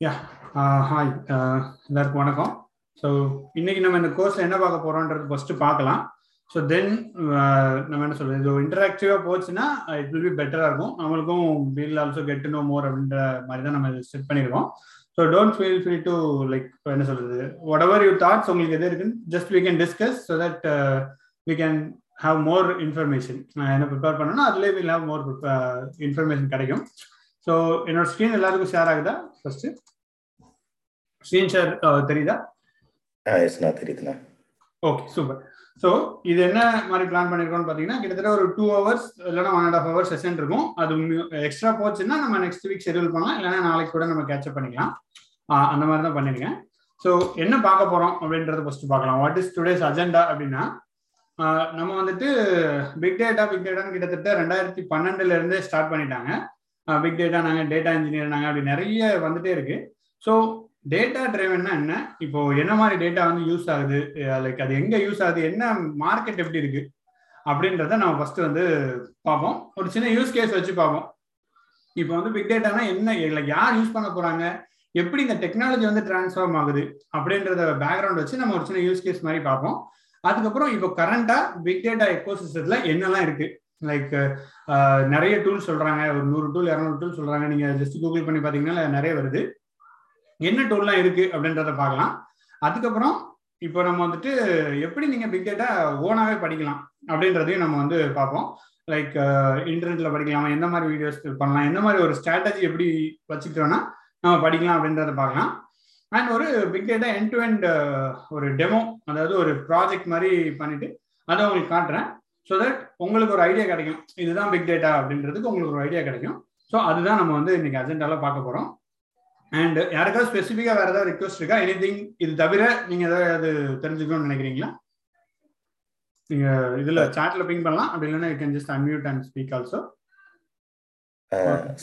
Yeah hi uh, uh, எல்லாருக்கும் வணக்கம். So இன்னைக்கு நம்ம இந்த கோர்ஸ்ல என்ன பார்க்க போறோம்ன்றது ஃபர்ஸ்ட் பார்க்கலாம். ஸோ தென் uh, நம்ம என்ன சொல்றது இது இன்டராக்டிவா போச்சுன்னா இட் வில் பி பெட்டரா இருக்கும். நம்மளுக்கும் will also get no more அப்படின்ற மாதிரி தான் நம்ம செட் பண்ணிருக்கோம் so don't feel free to like என்ன சொல்றது வாட் எவர் யூ தாட்ஸ் உங்களுக்கு எது இருக்குன்னு just we can discuss so that we can have more information நான் என்ன ப்ரிப்பேர் பண்ணணும் அதுலேயே வில் ஹாவ் மோர் இன்ஃபர்மேஷன் கிடைக்கும். ஸோ என்னோட ஸ்க்ரீன் எல்லாருக்கும் ஷேர் ஆகுதா? ஃபர்ஸ்ட் ஸ்க்ரீன் ஷேர் தெரியுதா? எஸ் நான் தெரியுதுண்ணா ஓகே சூப்பர் ஸோ இது என்ன மாதிரி பிளான் பண்ணிருக்கோம்னு பார்த்தீங்கன்னா கிட்டத்தட்ட ஒரு டூ ஹவர்ஸ் இல்லைனா one and half hours session இருக்கும். அது எக்ஸ்ட்ரா போச்சுன்னா நம்ம நெக்ஸ்ட் வீக் ஷெடியூல் பண்ணலாம். இல்லைனா நாளைக்கு கூட நம்ம கேட்சப் பண்ணிக்கலாம். அந்த மாதிரி தான் பண்ணிருக்கேன் ஸோ என்ன பார்க்க போறோம் அப்படின்றத ஃபர்ஸ்ட் பார்க்கலாம். வாட் இஸ் டுடேஸ் அஜெண்டா அப்படின்னா நம்ம வந்துட்டு பிக் டேட்டா பிக் டேட்டான்னு கிட்டத்தட்ட ரெண்டாயிரத்தி பன்னெண்டுல இருந்தே ஸ்டார்ட் பண்ணிட்டாங்க. பிக் டேட்டா நாங்கள் டேட்டா இன்ஜினியர் நாங்கள் அப்படி நிறைய வந்துட்டே இருக்கு. ஸோ டேட்டா டிரைவன்னா என்ன? இப்போ என்ன மாதிரி டேட்டா வந்து யூஸ் ஆகுது? லைக் அது எங்க யூஸ் ஆகுது? என்ன மார்க்கெட் எப்படி இருக்கு? அப்படின்றத நம்ம ஃபர்ஸ்ட் வந்து பார்ப்போம். ஒரு சின்ன யூஸ் கேஸ் வச்சு பார்ப்போம். இப்போ வந்து பிக் டேட்டானா என்ன? லைக் யார் யூஸ் பண்ண போறாங்க? எப்படி இந்த டெக்னாலஜி வந்து டிரான்ஸ்ஃபார்ம் ஆகுது? அப்படின்றத பேக்ரவுண்ட் வச்சு நம்ம ஒரு சின்ன யூஸ் கேஸ் மாதிரி பார்ப்போம். அதுக்கப்புறம் இப்போ கரண்டா பிக் டேட்டா எக்கோசிஸ்டத்துல என்னெல்லாம் இருக்கு? லைக் நிறைய டூல் சொல்றாங்க. ஒரு நூறு டூல் இரநூறு டூல் சொல்றாங்க. நீங்க ஜஸ்ட் கூகுள் பண்ணி பாத்தீங்கன்னா நிறைய வருது. என்ன டூல்லாம் இருக்கு அப்படின்றத பார்க்கலாம். அதுக்கப்புறம் இப்போ நம்ம வந்துட்டு எப்படி நீங்க பிக் டேட்டா ஓனாவே படிக்கலாம் அப்படின்றதையும் நம்ம வந்து பார்ப்போம். லைக் இன்டர்நெட்ல படிக்கலாமா? எந்த மாதிரி வீடியோஸ் பண்ணலாம்? எந்த மாதிரி ஒரு ஸ்ட்ராட்டஜி எப்படி வச்சுக்கிட்டோம்னா நம்ம படிக்கலாம் அப்படின்றத பார்க்கலாம். அண்ட் ஒரு big data end to end ஒரு டெமோ அதாவது ஒரு ப்ராஜெக்ட் மாதிரி பண்ணிட்டு அதை உங்களுக்கு காட்டுறேன். ஸோ தட் உங்களுக்கு ஒரு ஐடியா கிடைக்கும். இதுதான் பிக் டேட்டா அப்படின்றதுக்கு உங்களுக்கு ஒரு ஐடியா கிடைக்கும். ஸோ அதுதான் நம்ம வந்து இன்னைக்கு அஜெண்டாவில் பார்க்க போகிறோம் அண்ட் யாருக்காவது ஸ்பெசிஃபிக்கா வேற ஏதாவது ரிக்வஸ்ட் இருக்கா? எனி திங் இது தவிர நீங்க ஏதாவது தெரிஞ்சுக்கணும்னு நினைக்கிறீங்களா? நீங்க இதுல சாட்ல பிங் பண்ணலாம். அப்படி இல்லைன்னா you can just unmute and speak also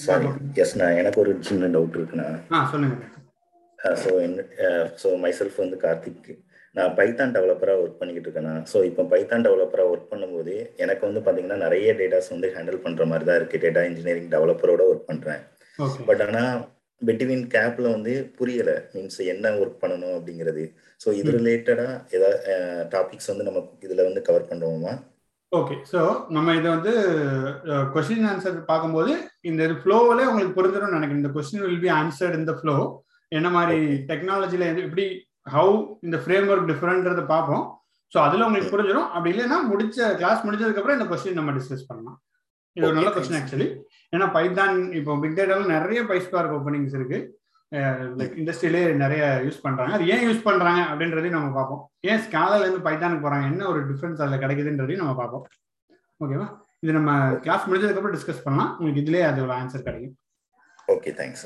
sorry எஸ்ண்ணா எனக்கு ஒரு சின்ன டவுட் இருக்குண்ணா. ஆ சொல்லுங்க. ஸோ ஸோ மைசெல்ஃப் வந்து கார்த்திக். நான் பைத்தான் டெவலப்பராக ஒர்க் பண்ணிக்கிட்டு இருக்கேண்ணா. ஸோ இப்போ பைத்தான் டெவலப்பராக ஒர்க் பண்ணும்போது எனக்கு வந்து பார்த்தீங்கன்னா நிறைய டேட்டாஸ் வந்து ஹேண்டில் பண்ணுற மாதிரி தான் இருக்குது டேட்டா இன்ஜினியரிங் டெவலப்பரோட ஒர்க் பண்ணுறேன் பட் ஆனால் பிட்வீன் கேப்ல வந்து புரியல. மீன்ஸ் என்ன ஒர்க் பண்ணணும் அப்படிங்கிறது. ஸோ இது ரிலேட்டடா ஏதாவது டாபிக்ஸ் வந்து நம்ம இதுல வந்து கவர் பண்ணுவோமா ஓகே ஸோ நம்ம இதை வந்து கொஸ்டின் ஆன்சர் பார்க்கும்போது இந்த ஃப்ளோவிலே உங்களுக்கு புரிஞ்சிடும் நினைக்கிறேன். இந்த கொஸ்டின் வில் பி ஆன்சர்ட் இந்த ஃப்ளோ என்ன மாதிரி டெக்னாலஜில எப்படி ஹவு இந்த ஃப்ரேம் ஒர்க் டிஃப்ரெண்ட்றத பார்ப்போம். ஸோ அதில் உங்களுக்கு புரிஞ்சிடும் அப்படி இல்லைன்னா முடிச்ச கிளாஸ் முடிச்சதுக்கு அப்புறம் இந்த கொஸ்டின் நம்ம டிஸ்கஸ் பண்ணலாம். இது ஒரு நல்ல கொஸ்டின் ஆக்சுவலி ஏன்னா பைத்தான் இப்போ பிக் டேட்டாவில் நிறைய பைஸ்பார்க் ஓப்பனிங்ஸ் இருக்கு. லைக் இண்டஸ்ட்ரியிலே நிறைய யூஸ் பண்றாங்க. அது ஏன் யூஸ் பண்றாங்க அப்படின்றதையும் நம்ம பார்ப்போம். ஏன் ஸ்காலர்ல இருந்து பைத்தானுக்கு போறாங்க? என்ன ஒரு டிஃபரன்ஸ் அதில் கிடைக்குதுன்றதையும் நம்ம பார்ப்போம். ஓகேவா இது நம்ம கிளாஸ் முடிஞ்சதுக்கு அப்புறம் டிஸ்கஸ் பண்ணலாம். உங்களுக்கு இதுலயே அதோட ஆன்சர் கிடைக்கும். Okay thanks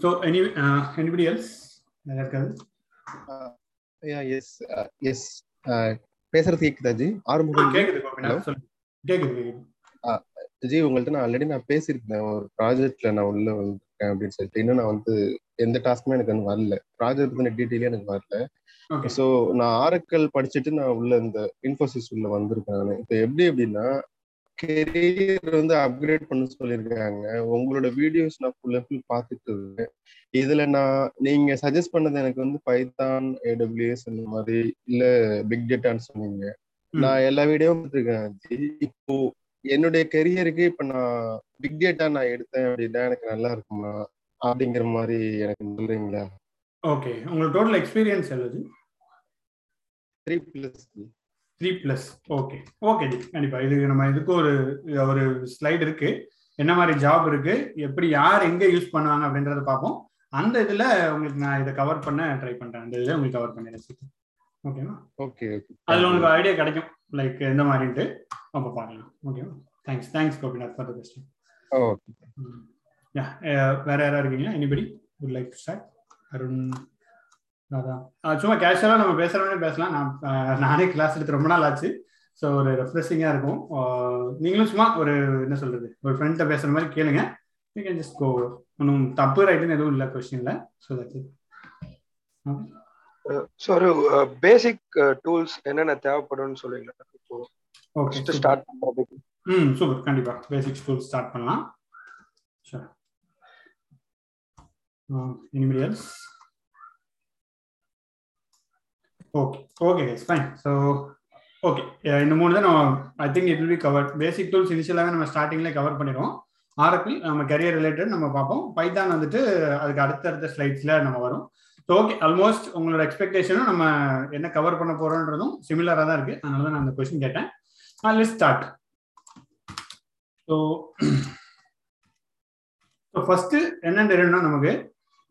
so any anybody else இருக்காது எஸ் எஸ் பேசுறது கேக்குதா ஜி? ஆரம்பம் கேக்குது கேக்குது கேக்குது. ஜி உங்கள்ட்ட நான் ஆல்ரெடி நான் பேசியிருக்கேன். ஒரு ப்ராஜெக்ட்ல நான் உள்ள வந்திருக்கேன் அப்படின்னு சொல்லிட்டு. இன்னும் நான் வந்து எந்த டாஸ்க்குமே எனக்கு வந்து வரல. ப்ராஜெக்ட் பத்தின டீட்டெயிலே எனக்கு வரல. ஸோ நான் ஆரக்கல் படிச்சுட்டு நான் உள்ள இந்த இன்ஃபோசிஸ் உள்ள வந்திருக்கேன் நான். இப்போ எப்படி அப்படின்னா கெரியர் வந்து அப்கிரேட் பண்ண சொல்லியிருக்காங்க. உங்களோட வீடியோஸ் நான் ஃபுல் ஃபுல் பார்த்துட்டு இருக்கேன். இதுல நான் நீங்க சஜஸ்ட் பண்ணது எனக்கு வந்து பைத்தான் ஏடபிள்யூஎஸ் இந்த மாதிரி இல்ல பிக் டேட்டான்னு சொன்னீங்க. நான் எல்லா வீடியோவும் பார்த்துருக்கேன் இப்போ என்னுடைய கெரியருக்கு இப்ப நான் பிக் டேட்டா நான் எடுத்தேன் அப்படின்னா எனக்கு நல்லா இருக்குமா? அப்படிங்கிற மாதிரி எனக்கு சொல்றீங்களா? ஓகே உங்களுக்கு டோட்டல் எக்ஸ்பீரியன்ஸ் எவ்வளவு three plus three plus okay okay கண்டிப்பா. இது நம்ம இதுக்கு ஒரு ஒரு ஸ்லைடு இருக்கு. என்ன மாதிரி ஜாப் இருக்கு? எப்படி யார் எங்க யூஸ் பண்ணுவாங்க அப்படின்றத பார்ப்போம். அந்த இதுல உங்களுக்கு நான் இதை கவர் பண்ண ட்ரை பண்றேன். அந்த இதுல உங்களுக்கு கவர் பண்ணிடுறேன். ஓகேவா ஓகே ஓகே அதுல உங்களுக்கு ஐடியா கிடைக்கும். லைக் எந்த மாதிரின்ட்டு அப்போ பார்க்கலாம் ஓகேவா thanks thanks Gopinath for the okay ya வேற யாரா இருக்கீங்களா? Anybody good like start Arun அதான் சும்மா கேஷுவலாக நம்ம பேசுகிறவனே பேசலாம். நான் நானே கிளாஸ் எடுத்து ரொம்ப நாள் ஆச்சு. ஸோ ஒரு ரெஃப்ரெஷிங்காக இருக்கும். நீங்களும் சும்மா ஒரு என்ன சொல்றது? ஒரு ஃப்ரெண்ட்டை பேசுகிற மாதிரி கேளுங்க. யூ கேன் ஜஸ்ட் கோ ஒன்றும் தப்பு ரைட்டுன்னு எதுவும் இல்லை கொஸ்டின்ல ஸோ தட்ஸ் ஸோ ஒரு பேசிக் டூல்ஸ் என்னென்ன தேவைப்படும்னு சொல்லுங்க ஓகே ஸ்டார்ட் பண்றதுக்கு ம் சூப்பர் கண்டிப்பா. பேசிக் டூல்ஸ் ஸ்டார்ட் பண்ணலாம். Sure anybody else? Okay okay guys fine so okay இந்த மூணு தான் நம்ம I think it will be cover basic tools இனிஷியலாகவே நம்ம ஸ்டார்டிங்லேயே கவர் பண்ணிடுவோம். ஆரப்பிள் நம்ம கரியர் ரிலேட்டட் நம்ம பார்ப்போம். பைத்தான் வந்துட்டு அதுக்கு அடுத்தடுத்த ஸ்லைட்ஸில் நம்ம வரும். ஸோ ஓகே ஆல்மோஸ்ட் உங்களோட எக்ஸ்பெக்டேஷனும் நம்ம என்ன கவர் பண்ண போறோன்றதும் சிமிலராக தான் இருக்கு. அதனால தான் நான் அந்த கொஸ்டின் கேட்டேன். Let start so so first என்னென்னு தெரியணும்னா நமக்கு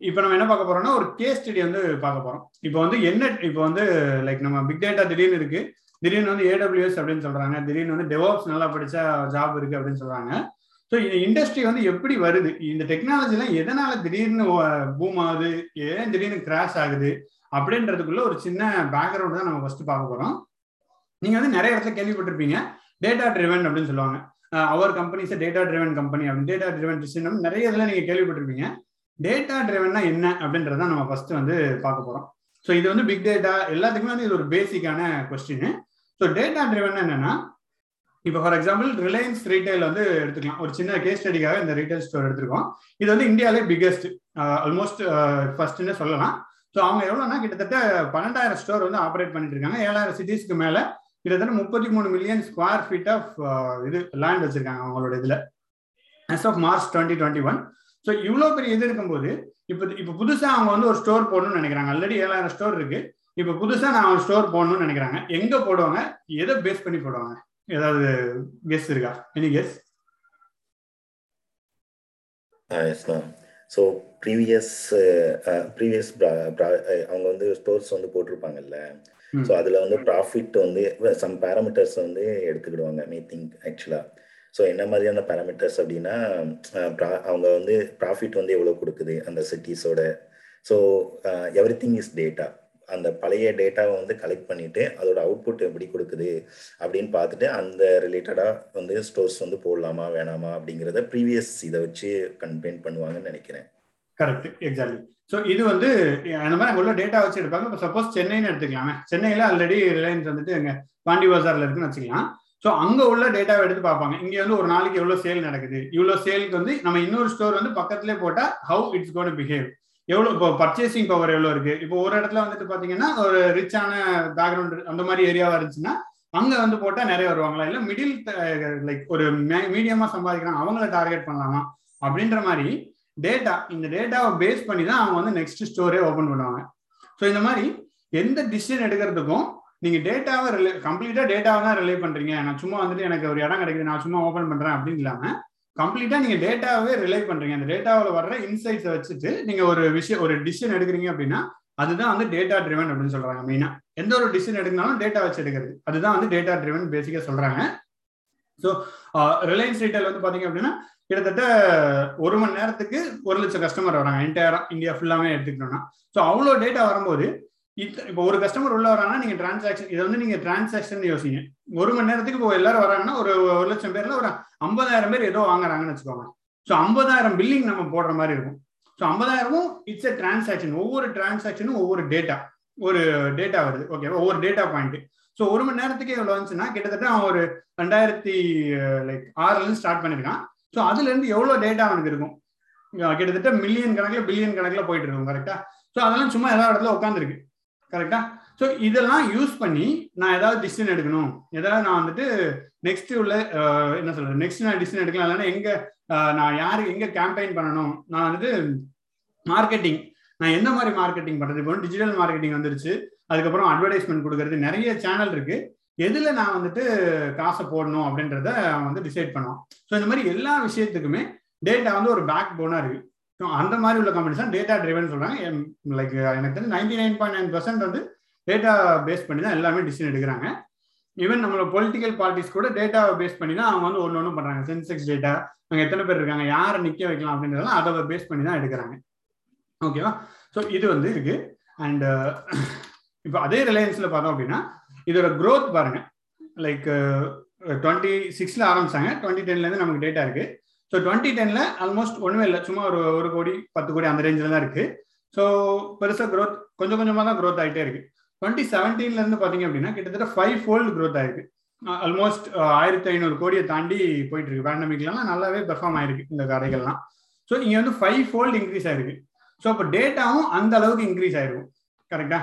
இப்போ நம்ம என்ன பார்க்க போறோம்னா ஒரு கேஸ் ஸ்டடி வந்து பார்க்க போறோம். இப்போ வந்து என்ன இப்போ வந்து லைக் நம்ம பிக் டேட்டா திடீர்னு இருக்கு. திடீர்னு வந்து ஏடபிள்யூஎஸ் அப்படின்னு சொல்றாங்க. திடீர்னு வந்து டெவாப்ஸ் நல்லா படிச்சா ஜாப் இருக்கு அப்படின்னு சொல்றாங்க. ஸோ இந்த இண்டஸ்ட்ரி வந்து எப்படி வருது? இந்த டெக்னாலஜிலாம் எதனால திடீர்னு பூம் ஆகுது? ஏன் திடீர்னு கிராஷ் ஆகுது? அப்படின்றதுக்குள்ள ஒரு சின்ன பேக்ரவுண்ட் தான் நம்ம ஃபர்ஸ்ட் பார்க்க போறோம். நீங்க வந்து நிறைய இடத்துல கேள்விப்பட்டிருப்பீங்க. டேட்டா ட்ரிவன் அப்படின்னு சொல்லுவாங்க. அவர் கம்பெனிஸ் டேட்டா ட்ரிவன் கம்பெனி அப்படின்னு டேட்டா ட்ரிவன் டிசிஷன் நிறைய இதில் நீங்க கேள்விப்பட்டிருப்பீங்க. டேட்டா ட்ரிவன்னா என்ன? அப்படின்றத நம்ம ஃபர்ஸ்ட் வந்து பார்க்க போறோம். ஸோ இது வந்து பிக் டேட்டா எல்லாத்துக்குமே வந்து இது ஒரு பேசிக்கான கொஸ்டின் ஸோ டேட்டா ட்ரிவன் என்னன்னா இப்போ ஃபார் எக்ஸாம்பிள் ரிலையன்ஸ் ரீட்டைல் வந்து எடுத்துக்கலாம். ஒரு சின்ன கேஸ் ஸ்டடிக்காக இந்த ரீட்டைல் ஸ்டோர் எடுத்துருக்கோம். இது வந்து இந்தியாவிலே பிக்கஸ்ட் ஆல்மோஸ்ட் ஃபர்ஸ்ட்னு சொல்லலாம். ஸோ அவங்க எவ்வளோனா கிட்டத்தட்ட பன்னெண்டாயிரம் ஸ்டோர் வந்து ஆப்ரேட் பண்ணிட்டு இருக்காங்க. ஏழாயிரம் சிட்டிஸ்க்கு மேலே கிட்டத்தட்ட முப்பத்தி மூணு மில்லியன் ஸ்கொயர் ஃபீட் ஆஃப் இது லேண்ட் வச்சிருக்காங்க அவங்களோட இதில். As of March twenty twenty one so இவ்வளோ பெரிய இது இருக்கும்போது இப்போ இப்போ புதுசாக அவங்க வந்து ஒரு ஸ்டோர் போடணும்னு நினைக்கிறாங்க. ஆல்ரெடி ஏழாயிரம் ஸ்டோர் இருக்கு. இப்போ புதுசாக நான் ஸ்டோர் போடணும்னு நினைக்கிறாங்க. எங்கே போடுவாங்க? எதை பேஸ் பண்ணி போடுவாங்க? ஏதாவது கெஸ் இருக்கா? Any guess yes ma'am so previous previous அவங்க வந்து ஸ்டோர்ஸ் வந்து போட்டிருப்பாங்கல்ல. ஸோ அதில் வந்து ப்ராஃபிட் வந்து சம் பேராமீட்டர்ஸ் வந்து எடுத்துக்கிடுவாங்க மீ திங்க் ஆக்சுவலாக ஸோ என்ன மாதிரியான பேராமீட்டர்ஸ் அப்படின்னா அவங்க வந்து ப்ராஃபிட் வந்து எவ்வளோ கொடுக்குது அந்த சிட்டிஸோட so everything is data அந்த பழைய டேட்டாவை வந்து கலெக்ட் பண்ணிட்டு அதோட அவுட்புட் எப்படி கொடுக்குது அப்படின்னு பார்த்துட்டு அந்த ரிலேட்டடாக வந்து ஸ்டோர்ஸ் வந்து போடலாமா வேணாமா அப்படிங்கிறத ப்ரீவியஸ் இதை வச்சு கன்பெயின் பண்ணுவாங்கன்னு நினைக்கிறேன். கரெக்ட் எக்ஸாக்ட்லி ஸோ இது வந்து அந்த மாதிரி அங்கே உள்ள டேட்டா வச்சு எடுப்பாங்க. இப்போ சப்போஸ் சென்னைன்னு எடுத்துக்கலாமே. சென்னையில் ஆல்ரெடி ரிலையன்ஸ் வந்துட்டு எங்க பாண்டி பசாரில் இருக்குன்னு வச்சுக்கலாம். ஸோ அங்கே உள்ள டேட்டாவை எடுத்து பார்ப்பாங்க. இங்கே வந்து ஒரு நாளைக்கு எவ்வளோ சேல் நடக்குது? இவ்வளோ சேலுக்கு வந்து நம்ம இன்னொரு ஸ்டோர் வந்து பக்கத்துலேயே போட்டால் ஹவு இட்ஸ் கோன் பிஹேவ் எவ்வளோ இப்போ பர்ச்சேசிங் பவர் எவ்வளோ இருக்கு? இப்போ ஒரு இடத்துல வந்துட்டு பார்த்தீங்கன்னா ஒரு ரிச்சான பேக்ரவுண்ட் அந்த மாதிரி ஏரியாவா இருந்துச்சுன்னா அங்க வந்து போட்டா நிறைய வருவாங்களா? இல்ல மிடில் லைக் ஒரு மீடியமா சம்பாதிக்கிறாங்க அவங்கள டார்கெட் பண்ணலாமா? அப்படின்ற மாதிரி டேட்டா இந்த டேட்டாவை பேஸ் பண்ணி தான் அவங்க வந்து நெக்ஸ்ட் ஸ்டோரே ஓப்பன் பண்ணுவாங்க. ஸோ இந்த மாதிரி எந்த டிசிஷன் எடுக்கிறதுக்கும் நீங்க டேட்டாவை ரிலே கம்ப்ளீட்டா டேட்டாவை தான் ரிலே பண்றீங்க. நான் சும்மா வந்துட்டு எனக்கு ஒரு இடம் கிடைக்குது நான் சும்மா ஓப்பன் பண்றேன் அப்படின்னு இல்லாம கம்ப்ளீட்டா நீங்க டேட்டாவே ரிலே பண்றீங்க. அந்த டேட்டாவில் வர்ற இன்சைட்ஸை வச்சுட்டு நீங்க ஒரு விஷயம் ஒரு டிசிஷன் எடுக்கிறீங்க அப்படின்னா அதுதான் வந்து டேட்டா ட்ரிவன் அப்படின்னு சொல்றாங்க மெயினா எந்த ஒரு டிசிஷன் எடுக்கனாலும் டேட்டா வச்சு எடுக்கிறது. அதுதான் வந்து டேட்டா ட்ரிவன் பேசிக்கா சொல்றாங்க. ஸோ ரிலையன்ஸ் ரீட்டைல் வந்து பாத்தீங்க அப்படின்னா கிட்டத்தட்ட ஒரு மணி நேரத்துக்கு ஒரு லட்சம் கஸ்டமர் வராங்க. என்டையரா இந்தியா ஃபுல்லாமே எடுத்துக்கணும்னா ஸோ அவ்வளோ டேட்டா வரும்போது இப்போ ஒரு கஸ்டமர் உள்ள வராங்கன்னா நீங்க டிரான்சாக்ஷன் இதை வந்து நீங்க டிரான்சாக்ஷன் யோசிங்க. ஒரு மணி நேரத்துக்கு இப்போ எல்லாரும் வராங்கன்னா ஒரு ஒரு லட்சம் பேர்ல ஒரு ஐம்பதாயிரம் பேர் ஏதோ வாங்குறாங்கன்னு வச்சுக்கோங்க ஸோ ஐம்பதாயிரம் பில்லிங் நம்ம போடுற மாதிரி இருக்கும். ஸோ ஐம்பதாயிரமும் இட்ஸ் எ டிரான்சாக்ஷன் ஒவ்வொரு டிரான்சாக்ஷனும் ஒவ்வொரு டேட்டா ஒரு டேட்டா வருது. ஓகே ஒவ்வொரு டேட்டா பாயிண்ட் ஸோ ஒரு மணி நேரத்துக்கு எவ்வளோ வந்துச்சுன்னா கிட்டத்தட்ட அவன் ஒரு ரெண்டாயிரத்தி லைக் ஆறுலேருந்து ஸ்டார்ட் பண்ணியிருக்கான் ஸோ அதுல இருந்து எவ்வளோ டேட்டா அவனுக்கு இருக்கும்? கிட்டத்தட்ட மில்லியன் கணக்கில் பில்லியன் கணக்கில் போயிட்டு இருக்கும் கரெக்டா ஸோ அதெல்லாம் சும்மா எல்லா இடத்துல உட்காந்துருக்கு கரெக்டா ஸோ இதெல்லாம் யூஸ் பண்ணி நான் ஏதாவது டிசிஷன் எடுக்கணும். ஏதாவது நான் வந்துட்டு நெக்ஸ்ட் உள்ள என்ன சொல்றது? நெக்ஸ்ட் நான் டிசிஷன் எடுக்கலாம். இல்லைன்னா எங்க நான் யாரு எங்க கேம்பெயின் பண்ணணும்? நான் வந்துட்டு மார்க்கெட்டிங் நான் எந்த மாதிரி மார்க்கெட்டிங் பண்றது? இப்போ டிஜிட்டல் மார்க்கெட்டிங் வந்துருச்சு. அதுக்கப்புறம் அட்வர்டைஸ்மெண்ட் கொடுக்கறது. நிறைய சேனல் இருக்கு. எதுல நான் வந்துட்டு காசை போடணும் அப்படின்றத அவன் வந்து டிசைட் பண்ணுவான். ஸோ இந்த மாதிரி எல்லா விஷயத்துக்குமே டேட்டா வந்து ஒரு பேக் போனா இருக்கு. அந்த மாதிரி உள்ள கம்பெனிஸ் தான் டேட்டா ட்ரிவன் சொல்றாங்க. லைக் எனக்கு தெரிஞ்சு ninety nine point nine percent வந்து டேட்டா பேஸ் பண்ணி தான் எல்லாமே டிசிஷன் எடுக்கிறாங்க. ஈவன் நம்மளோட பொலிட்டிக்கல் பார்ட்டிஸ் கூட டேட்டாவை பேஸ் பண்ணி தான் அவங்க வந்து ஒன்று ஒன்று பண்றாங்க. சென்செக்ஸ் டேட்டா அங்கே எத்தனை பேர் இருக்காங்க யாரை நிற்க வைக்கலாம் அப்படின்றதெல்லாம் அதை பேஸ் பண்ணி தான் எடுக்கிறாங்க. ஓகேவா ஸோ இது வந்து இருக்கு. அண்ட் இப்போ அதே ரிலையன்ஸ்ல பார்த்தோம் அப்படின்னா இதோட க்ரோத் பாருங்க. லைக் டுவெண்ட்டி சிக்ஸ்ல ஆரம்பிச்சாங்க. டுவெண்ட்டி டென்லேருந்து நமக்கு டேட்டா இருக்கு. ஸோ டுவெண்ட்டி டென்ல ஆல்மோஸ்ட் ஒன்றுமே இல்லை. சும்மா ஒரு ஒரு கோடி பத்து கோடி அந்த ரேஞ்சில் தான் இருக்கு. ஸோ பெருசாக க்ரோத் கொஞ்சம் கொஞ்சமாக தான் க்ரோத் ஆகிட்டே இருக்கு. டுவெண்ட்டி செவன்டீன்ல இருந்து பார்த்தீங்க அப்படின்னா கிட்டத்தட்ட ஃபைவ் ஃபோல்டு க்ரோத் ஆயிருக்கு. ஆல்மோஸ்ட் ஆயிரத்தி ஐநூறு கோடியை தாண்டி போயிட்டு இருக்கு. பேண்டமிக்லாம் நல்லாவே பெர்ஃபார்ம் ஆயிருக்கு இந்த கடைகள்லாம் ஸோ இங்கே வந்து ஃபைவ் ஃபோல்டு இன்க்ரீஸ் ஆயிருக்கு. ஸோ அப்போ டேட்டாவும் அந்த அளவுக்கு இன்க்ரீஸ் ஆயிருக்கும் கரெக்டா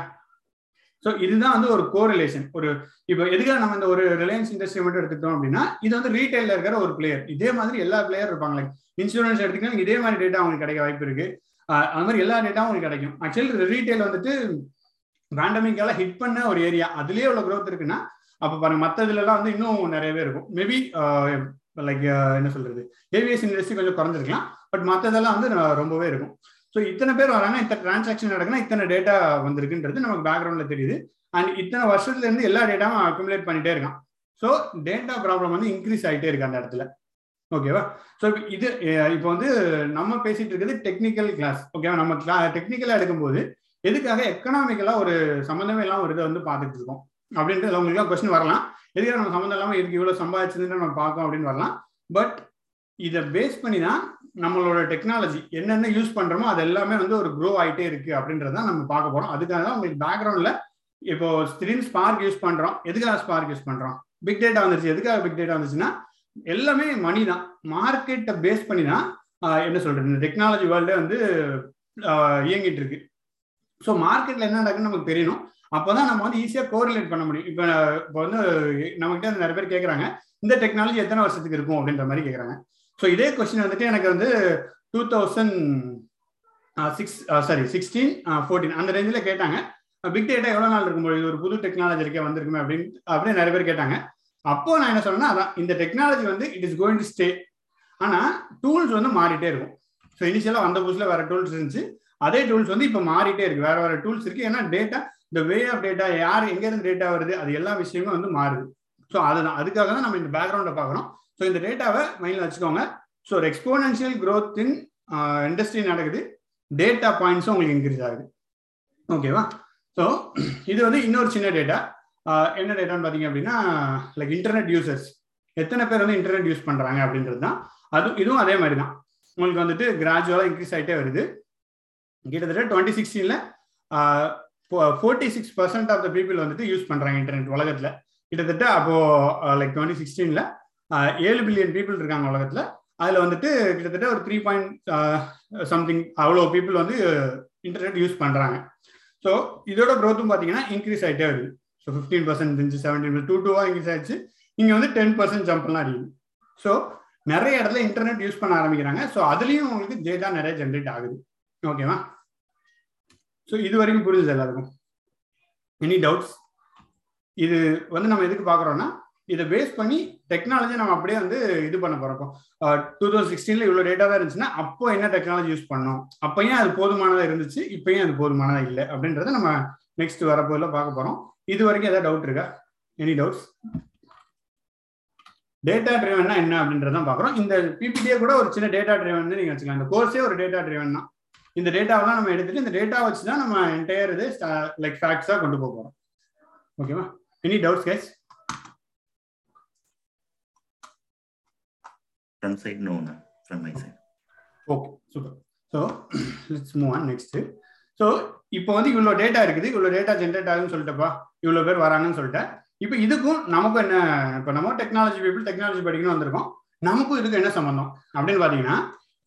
ஸோ இதுதான் வந்து ஒரு கோரிலேஷன் ஒரு இப்போ எதுக்காக நம்ம இந்த ஒரு ரிலையன்ஸ் இண்டஸ்ட்ரி மட்டும் எடுத்துக்கிட்டோம் அப்படின்னா இது வந்து ரீட்டைல இருக்கிற ஒரு பிளேயர் இதே மாதிரி எல்லா பிளேயர் இருப்பாங்க. லைக் இன்சூரன்ஸ் எடுத்துக்கிட்டா இதே மாதிரி டேட்டா அவங்களுக்கு கிடைக்க வாய்ப்பு இருக்கு. அது மாதிரி எல்லா டேட்டாவும் உங்களுக்கு கிடைக்கும். ஆக்சுவலி ரீட்டைல் வந்துட்டு பேண்டமிக்கால ஹிட் பண்ண ஒரு ஏரியா அதுலயே உள்ள க்ரோத் இருக்குன்னா அப்போ பாருங்க மற்ற இதுலலாம் வந்து இன்னும் நிறையவே இருக்கும். மேபி லைக் என்ன சொல்றது? ஏவியேஷன் இண்டஸ்ட்ரி கொஞ்சம் குறைஞ்சிருக்கலாம். பட் மற்றதெல்லாம் வந்து ரொம்பவே இருக்கும். ஸோ இத்தனை பேர் வராங்க இத்தனை டிரான்சாக்ஷன் நடக்குன்னா இத்தனை டேட்டா வந்திருக்குன்றது நமக்கு பேக்ரவுண்ட்ல தெரியுது. அண்ட் இத்தனை வருஷத்துல இருந்து எல்லா டேட்டாவும் அக்குமுலேட் பண்ணிட்டே இருக்கான். ஸோ டேட்டா ப்ராப்ளம் வந்து இன்க்ரீஸ் ஆகிட்டே இருக்கு அந்த இடத்துல. ஓகேவா ஸோ இது இப்போ வந்து நம்ம பேசிட்டு இருக்கிறது டெக்னிக்கல் கிளாஸ் ஓகேவா நம்ம கிளா டெக்னிக்கலா எடுக்கும்போது எதுக்காக எக்கனாமிக்கலா ஒரு சம்மந்தமே இல்லாமல் ஒரு இதை வந்து பார்த்துட்டு இருக்கோம்? அப்படின்றது உங்களுக்கு கொஸ்டின் வரலாம். எதுக்காக நம்ம சம்மந்தம் இல்லாமல் இதுக்கு இவ்வளோ சம்பாதிச்சதுன்னு நம்ம பார்க்கோம் அப்படின்னு வரலாம். பட் இதை பேஸ் பண்ணி தான் நம்மளோட டெக்னாலஜி என்னென்ன யூஸ் பண்றோமோ அது எல்லாமே வந்து ஒரு க்ரோ ஆகிட்டே இருக்கு அப்படின்றத நம்ம பார்க்க போறோம். அதுக்காக தான் உங்களுக்கு பேக்ரவுண்ட்ல இப்போ திடீர்னு ஸ்பார்க் யூஸ் பண்றோம். எதுக்காக ஸ்பார்க் யூஸ் பண்றோம்? பிக் டேட்டா வந்துருச்சு. எதுக்காக பிக் டேட்டா வந்துச்சுன்னா எல்லாமே மணி தான். மார்க்கெட்டை பேஸ் பண்ணி தான் என்ன சொல்றது? இந்த டெக்னாலஜி வேர்ல்டே வந்து இயங்கிட்டு இருக்கு. ஸோ மார்க்கெட்ல என்ன நடக்குன்னு நமக்கு தெரியணும். அப்போதான் நம்ம வந்து ஈஸியாக கோரிலேட் பண்ண முடியும். இப்போ இப்போ வந்து நம்மகிட்ட நிறைய பேர் கேட்குறாங்க இந்த டெக்னாலஜி எத்தனை வருஷத்துக்கு இருக்கும் அப்படின்ற மாதிரி கேட்குறாங்க ஸோ இதே கொஸ்டின் வந்துட்டு எனக்கு வந்து two thousand six sorry sixteen fourteen அந்த ரேஞ்சில் கேட்டாங்க. பிக் டேட்டா எவ்வளோ நாள் இருக்கும்போது ஒரு புது டெக்னாலஜி இருக்கே வந்திருக்குமே அப்படின்னு அப்படின்னு நிறைய பேர் கேட்டாங்க. அப்போ நான் என்ன சொன்னேன்னா அதான் இந்த டெக்னாலஜி வந்து it is going to stay ஆனால் டூல்ஸ் வந்து மாறிட்டே இருக்கும். ஸோ இனிஷியலாக வந்த புதுசில் வேற டூல்ஸ் இருந்துச்சு. அதே டூல்ஸ் வந்து இப்போ மாறிட்டே இருக்கு. வேற வேற டூல்ஸ் இருக்கு. ஏன்னா டேட்டா இந்த வே ஆஃப் டேட்டா யார் எங்கேருந்து டேட்டா வருது? அது எல்லா விஷயமும் வந்து மாறுது. ஸோ அதுதான். அதுக்காக தான் நம்ம இந்த பேக்ரவுண்டை பார்க்குறோம். ஸோ இந்த டேட்டாவை மைண்டில் வச்சுக்கோங்க. ஸோ ஒரு எக்ஸ்போனன்ஷியல் க்ரோத் இன் இண்டஸ்ட்ரி நடக்குது. டேட்டா பாயிண்ட்ஸும் உங்களுக்கு இன்க்ரீஸ் ஆகுது. ஓகேவா ஸோ இது வந்து இன்னொரு சின்ன டேட்டா என்ன டேட்டான்னு பார்த்தீங்க அப்படின்னா லைக் இன்டர்நெட் யூசர்ஸ் எத்தனை பேர் வந்து இன்டர்நெட் யூஸ் பண்ணுறாங்க அப்படின்றது தான். அது இதுவும் அதே மாதிரி தான். உங்களுக்கு வந்துட்டு கிராஜுவலாக இன்க்ரீஸ் ஆகிட்டே வருது. கிட்டத்தட்ட twenty சிக்ஸ்டீனில் forty six percent of the people வந்துட்டு யூஸ் பண்ணுறாங்க இன்டர்நெட் உலகத்தில். கிட்டத்தட்ட அப்போது லைக் டுவெண்ட்டி சிக்ஸ்டீனில் ஏழு பில்லியன் பீப்புள் இருக்காங்க உலகத்தில். அதில் வந்துட்டு கிட்டத்தட்ட ஒரு த்ரீ பாயிண்ட் சம்திங் அவ்வளோ பீப்புள் வந்து இன்டர்நெட் யூஸ் பண்ணுறாங்க ஸோ இதோட க்ரோத்தும் பார்த்தீங்கன்னா இன்க்ரீஸ் ஆகிட்டே வருது. ஸோ ஃபிஃப்டீன் பர்சன்ட் இருந்துச்சு செவன்டீன் டூ டூவாக இன்க்ரீஸ் ஆயிடுச்சு. இங்கே வந்து டென் பர்சன்ட் ஜம்ப்லாம் அடிக்குது. ஸோ நிறைய இடத்துல இன்டர்நெட் யூஸ் பண்ண ஆரம்பிக்கிறாங்க. ஸோ அதுலேயும் உங்களுக்கு டேட்டா நிறைய ஜென்ரேட் ஆகுது. ஓகேவா ஸோ இது வரைக்கும் புரிஞ்சுது எல்லாருக்கும். எனி டவுட்ஸ் இது வந்து நம்ம எதுக்கு பார்க்குறோம்னா இதை பேஸ் பண்ணி டெக்னாலஜி நம்ம அப்படியே வந்து இது பண்ண போறோம். டூ தௌசண்ட் சிக்ஸ்டீன்ல இவ்வளோ டேட்டா தான் இருந்துச்சுன்னா அப்போ என்ன டெக்னாலஜி யூஸ் பண்ணோம்? அப்பயும் அது போதுமானதாக இருந்துச்சு இப்பயும் அது போதுமானதா இல்லை அப்படின்றத நம்ம நெக்ஸ்ட் வரப்போதில் பார்க்க போகிறோம் இது வரைக்கும் ஏதாவது டவுட் இருக்கா? எனி டவுட்ஸ் டேட்டா ட்ரிவன்னா என்ன அப்படின்றதான் பார்க்குறோம். இந்த பிபிடியே கூட ஒரு சின்ன டேட்டா ட்ரிவன் நீங்கள் வச்சுக்கலாம். இந்த கோர்ஸே ஒரு டேட்டா ட்ரிவன் தான் இந்த டேட்டாவெல்லாம் நம்ம எடுத்துட்டு இந்த டேட்டா வச்சு தான் நம்ம என்டையர் இது லைக் ஃபேக்ட்ஸாக கொண்டு போக போகிறோம் ஓகேவா any doubts guys From side, no, no. From my side. Okay super so let's move on next so இப்போ வந்து இவ்வளோ டேட்டா இருக்குது. இவ்வளோ டேட்டா ஜென்ரேட் ஆகுதுன்னு சொல்லிட்டப்பா. இவ்வளோ பேர் வராங்கன்னு சொல்லிட்டேன். இப்போ இதுக்கும் நமக்கும் என்ன இப்போ நம்ம டெக்னாலஜி பீப்புள் டெக்னாலஜி படிக்கணும் வந்திருக்கோம். நமக்கும் இதுக்கு என்ன சம்மந்தம் அப்படின்னு பார்த்தீங்கன்னா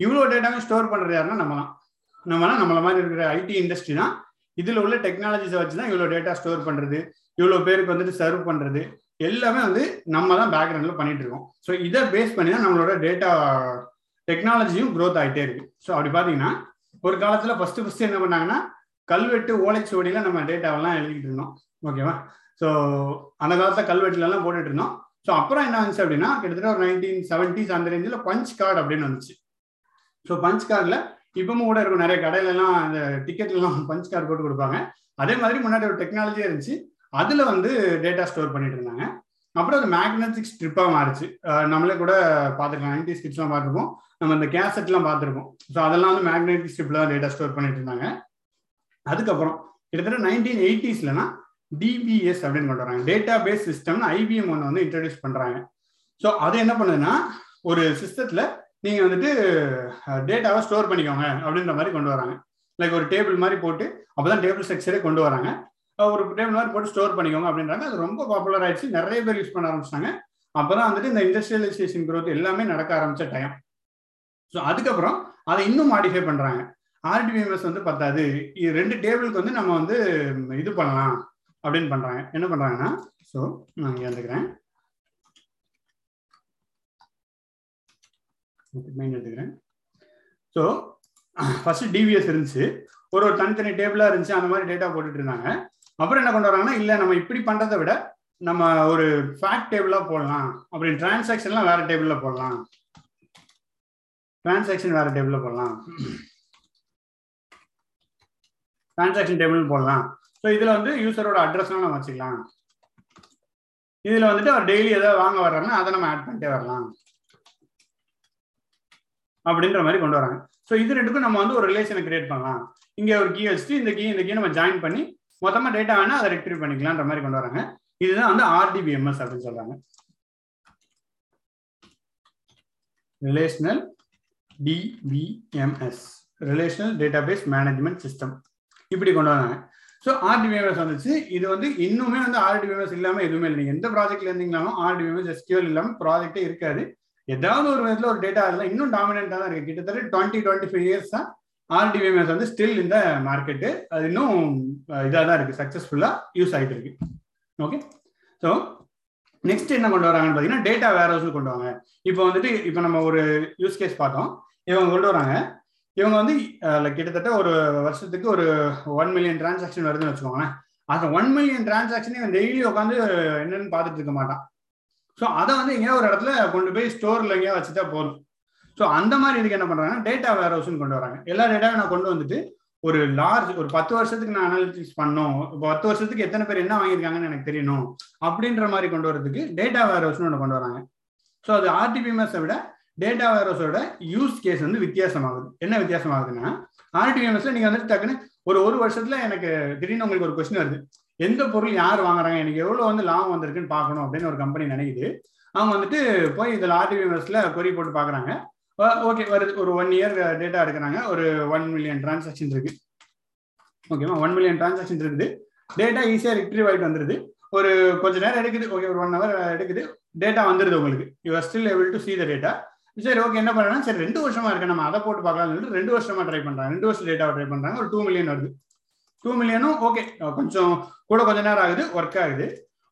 இவ்வளோ டேட்டாவும் ஸ்டோர் பண்ணுறது யாருன்னா நம்ம தான் நம்ம தான் நம்மள மாதிரி இருக்கிற ஐடி இண்டஸ்ட்ரி தான். இதில் உள்ள டெக்னாலஜிஸை வச்சு தான் இவ்வளோ டேட்டா ஸ்டோர் பண்ணுறது இவ்வளோ பேருக்கு வந்துட்டு சர்வ் பண்ணுறது எல்லாமே வந்து நம்ம தான் பேக்ரவுண்டில் பண்ணிட்டு இருக்கோம் ஸோ இதை பேஸ் பண்ணி தான் நம்மளோட டேட்டா டெக்னாலஜியும் க்ரோத் ஆகிட்டே இருக்கு. ஸோ அப்படி பார்த்தீங்கன்னா ஒரு காலத்தில் ஃபர்ஸ்ட் ஃபர்ஸ்ட் என்ன பண்ணாங்கன்னா கல்வெட்டு ஓலைச்சுவடியில் நம்ம டேட்டாவெல்லாம் எழுதிட்டு இருந்தோம். ஓகேவா ஸோ அந்த காலத்தில் கல்வெட்டுலலாம் போட்டுட்டு இருந்தோம். ஸோ அப்புறம் என்ன வந்துச்சு அப்படின்னா கிட்டத்தட்ட ஒரு நைன்டீன் செவன்டிஸ் அந்த ரேஞ்சில் பஞ்ச் கார்டு அப்படின்னு வந்துச்சு. ஸோ பஞ்ச் கார்டில் இப்பவும் கூட இருக்கும். நிறைய கடையிலலாம் அந்த டிக்கெட்லாம் பஞ்ச் கார்டு போட்டு கொடுப்பாங்க. அதே மாதிரி முன்னாடி ஒரு டெக்னாலஜியாக இருந்துச்சு. அதில் வந்து டேட்டா ஸ்டோர் பண்ணிட்டு இருந்தாங்க அப்புறம் அது மேக்னெட்டிக் ஸ்ட்ரிப்பாக மாறிச்சு. நம்மளே கூட பார்த்துருக்கோம் நைன்டி ஸ்ட்ரிப்ஸ்லாம் பார்த்துருப்போம். நம்ம இந்த கேசட்லாம் பார்த்துருப்போம். ஸோ அதெல்லாம் வந்து மேக்னெட்டிக் ஸ்ட்ரிப்பில் தான் டேட்டா ஸ்டோர் பண்ணிட்டு இருந்தாங்க அதுக்கப்புறம் கிட்டத்தட்ட நைன்டீன் எயிட்டிஸ்லனா டிபிஎஸ் அப்படின்னு கொண்டு வராங்க. டேட்டா பேஸ் சிஸ்டம்னு ஐபிஎம் ஒன்று வந்து இன்ட்ரடியூஸ் பண்ணுறாங்க ஸோ அது என்ன பண்ணுதுன்னா ஒரு சிஸ்டத்தில் நீங்கள் வந்துட்டு டேட்டாவை ஸ்டோர் பண்ணிக்கோங்க அப்படின்ற மாதிரி கொண்டு வராங்க. லைக் ஒரு டேபிள் மாதிரி போட்டு அப்போ தான் டேபிள் ஸ்ட்ரக்சரே கொண்டு வராங்க. ஒரு டேபிள் மாதிரி போட்டு ஸ்டோர் பண்ணிக்கோங்க அப்படின்றாங்க. அது ரொம்ப பாப்புலர் ஆயிடுச்சு. நிறைய பேர் யூஸ் பண்ண ஆரம்பிச்சிட்டாங்க. அப்புறம் வந்துட்டு இந்த இண்டஸ்ட்ரியலைசேஷன் க்ரோத் எல்லாமே நடக்க ஆரம்பிச்ச டைம் ஸோ அதுக்கப்புறம் அதை இன்னும் மாடிஃபை பண்ணுறாங்க ஆர்டிபிஎம்எஸ் வந்து பத்தாது. இது ரெண்டு டேபிளுக்கு வந்து நம்ம வந்து இது பண்ணலாம் அப்படின்னு பண்றாங்க. என்ன பண்றாங்கன்னா ஸோ நான் இங்கே வந்துக்கிறேன் மெயின் எடுத்துக்கிறேன். ஸோ ஃபர்ஸ்ட் டிவிஎஸ் இருந்துச்சு. ஒரு ஒரு தனித்தனி டேபிளாக இருந்துச்சு. அந்த மாதிரி டேட்டா போட்டுட்டு இருந்தாங்க. அப்புறம் என்ன கொண்டு வராங்கன்னா இல்ல நம்ம இப்படி பண்றதை விட நம்ம ஒரு ஃபேக்ட் டேபிளா போடலாம். அப்படின்னு டிரான்சாக்ஷன்லாம் வேற டேபிள்ல போடலாம். டிரான்சாக்ஷன் வேற டேபிள்ல போடலாம். டிரான்சாக்ஷன் டேபிள் போடலாம். ஸோ இதுல வந்து யூசரோட அட்ரஸ்லாம் நம்ம வச்சுக்கலாம். இதுல வந்துட்டு அவர் டெய்லி ஏதாவது வாங்க வர்றாருன்னா அதை நம்ம ஆட் பண்ணிட்டே வரலாம். அப்படின்ற மாதிரி கொண்டு வராங்க. ஸோ இது ரெண்டுக்கும் நம்ம வந்து ஒரு ரிலேஷனை கிரியேட் பண்ணலாம். இங்கே ஒரு கீ வச்சுட்டு இந்த கீ இந்த கீ நம்ம ஜாயின் பண்ணி மொத்தமா டேட்டா வேணா அதை ரெக்டிவ் பண்ணிக்கலாம்ன்ற மாதிரி கொண்டு வராங்க. இதுதான் வந்து ஆர்டிபிஎம்எஸ் அப்படின்னு சொல்றாங்க. Relational DBMS relational database management system இப்படி கொண்டு வராங்க. ஸோ ஆர்டிபிஎம்எஸ் வந்துச்சு. இது வந்து இன்னுமே வந்து ஆர்டிபிஎம்எஸ் இல்லாமல் எதுவுமே இல்லை. எந்த ப்ராஜெக்ட்ல இருந்தீங்களாலும் ஆர்டிபிஎம்எஸ் எஸ்கியூஎல் இல்லாமல் ப்ராஜெக்டே இருக்காது. ஏதாவது ஒரு விதத்தில் ஒரு டேட்டா அதெல்லாம் இன்னும் டாமினண்டா தான் இருக்கு. கிட்டத்தட்ட டுவெண்ட்டி டுவெண்ட்டி ஃபைவ் இயர்ஸ் தான் ஆர்டிபிஎம்எஸ் வந்து ஸ்டில் இந்த மார்க்கெட்டு அது இன்னும் இதாக தான் இருக்கு. சக்ஸஸ்ஃபுல்லாக யூஸ் ஆகிட்டு இருக்கு. ஓகே ஸோ நெக்ஸ்ட் என்ன கொண்டு வராங்கன்னு பார்த்தீங்கன்னா டேட்டா வேர் கொண்டு வாங்க. இப்போ வந்துட்டு இப்போ நம்ம ஒரு யூஸ் கேஸ் பார்த்தோம். இவங்க கொண்டு வராங்க. இவங்க வந்து கிட்டத்தட்ட ஒரு வருஷத்துக்கு ஒரு ஒன் மில்லியன் டிரான்சாக்ஷன் வருதுன்னு வச்சுக்கோங்களேன். அந்த ஒன் மில்லியன் டிரான்சாக்ஷனே இவன் டெய்லி உட்காந்து என்னன்னு பார்த்துட்டு இருக்க மாட்டான். ஸோ அதை வந்து எங்கேயாவது ஒரு இடத்துல கொண்டு போய் ஸ்டோர்ல எங்கேயாவது வச்சுட்டா போதும். ஸோ அந்த மாதிரி இதுக்கு என்ன பண்ணுறாங்கன்னா டேட்டா வேர் ஹவுஸ்னு கொண்டு வராங்க. எல்லா டேட்டாவும் நான் கொண்டு வந்துட்டு ஒரு லார்ஜ் ஒரு பத்து வருஷத்துக்கு நான் அனாலிட்டிக்ஸ் பண்ணோம். இப்போ பத்து வருஷத்துக்கு எத்தனை பேர் என்ன வாங்கியிருக்காங்கன்னு எனக்கு தெரியணும். அப்படின்ற மாதிரி கொண்டு வரதுக்கு டேட்டா வேர் ஹவுஸ்னு ஒன்று கொண்டு வராங்க. ஸோ அது ஆர்டிபிஎம்எஸை விட டேட்டா வைரஸோட யூஸ் கேஸ் வந்து வித்தியாசமாகுது. என்ன வித்தியாசமாகுதுன்னா ஆர்டிபிஎம்எஸ்ல நீங்க வந்துட்டு டக்குன்னு ஒரு ஒரு வருஷத்துல எனக்கு திடீர்னு உங்களுக்கு ஒரு கொஸ்டின் வருது. எந்த பொருள் யார் வாங்குறாங்க? எனக்கு எவ்வளவு வந்து லாபம் வந்திருக்குன்னு பார்க்கணும் அப்படின்னு ஒரு கம்பெனி நினைக்குது. அவங்க வந்துட்டு போய் இதில் ஆர்டிபிஎம்எஸ்ல கொரி போட்டு பார்க்குறாங்க. ஓகே ஒரு ஒரு ஒன் இயர் டேட்டா எடுக்கிறாங்க. ஒரு ஒன் மில்லியன் டிரான்சாக்ஷன் இருக்கு. ஓகேவா ஒன் மில்லியன் டிரான்சாக்ஷன் இருக்குது. டேட்டா ஈஸியாக ரிட்ரீவ் ஆகிட்டு வந்துருது. ஒரு கொஞ்ச நேரம் எடுக்குது. ஓகே ஒரு ஒன் ஹவர் uh, எடுக்குது. டேட்டா வந்துருது உங்களுக்கு. You are still able to see the data சரி ஓகே என்ன பண்ணுறேன்னா சரி ரெண்டு வருஷமா இருக்கு. நம்ம அதை போட்டு பார்க்கலாம்னு சொல்லிட்டு ரெண்டு வருஷமா ட்ரை பண்றாங்க. ரெண்டு வருஷம் டேட்டாவை ட்ரை பண்றாங்க. ஒரு டூ மில்லியன் வருது. டூ மில்லியனும் ஓகே கொஞ்சம் கூட கொஞ்ச நேரம் ஆகுது. ஒர்க் ஆகுது.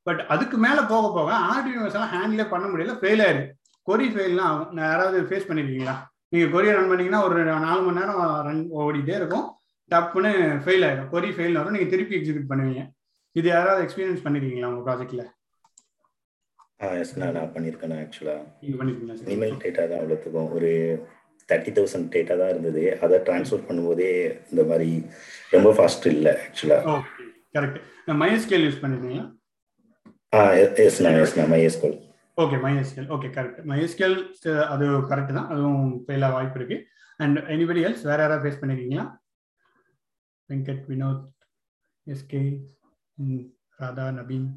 பட் அதுக்கு மேல போக போக ஆர்டிபிஎஸ் எல்லாம் ஹேண்டிலே பண்ண முடியல. ஃபெயில் ஆயிருக்கு. கொரி ஃபெயில்லாம் ஆகும். யாராவது ஃபேஸ் பண்ணிருக்கீங்களா? நீங்க கொரியை ரன் பண்ணீங்கன்னா ஒரு நாலு மணி நேரம் ரன் ஓடிட்டே இருக்கும். டப்புன்னு ஃபெயில் ஆயிடும். கொரி ஃபெயில் வரும். நீங்க திருப்பி எக்ஸிக்யூட் பண்ணுவீங்க. இது யாராவது எக்ஸ்பீரியன்ஸ் பண்ணிருக்கீங்களா உங்க ப்ராஜெக்ட்ல ஆ எஸ் நான் பண்ணியிருக்கேன் ஆக்சுவலாக. இமெயில் டேட்டா தான் அவ்வளோத்துக்கும். ஒரு தேர்ட்டி தௌசண்ட் டேட்டா தான் இருந்தது. அதை ட்ரான்ஸ்ஃபர் பண்ணும்போதே இந்த மாதிரி ரொம்ப ஃபாஸ்ட் இல்லை ஆக்சுவலாக கரெக்ட் மைஎஸ்கேல் யூஸ் பண்ணிருக்கீங்களா? ஆ எஸ் நான் எஸ் நான் MySQL okay MySQL okay correct MySQL அது கரெக்ட் தான். அதுவும் ஃபெயில் ஆக வாய்ப்பு இருக்கு. அண்ட் எனிபடி எல்ஸ் வேற யாராவது ஃபேஸ் பண்ணிருக்கீங்களா? Venkat Vinod S K Radha Nabeen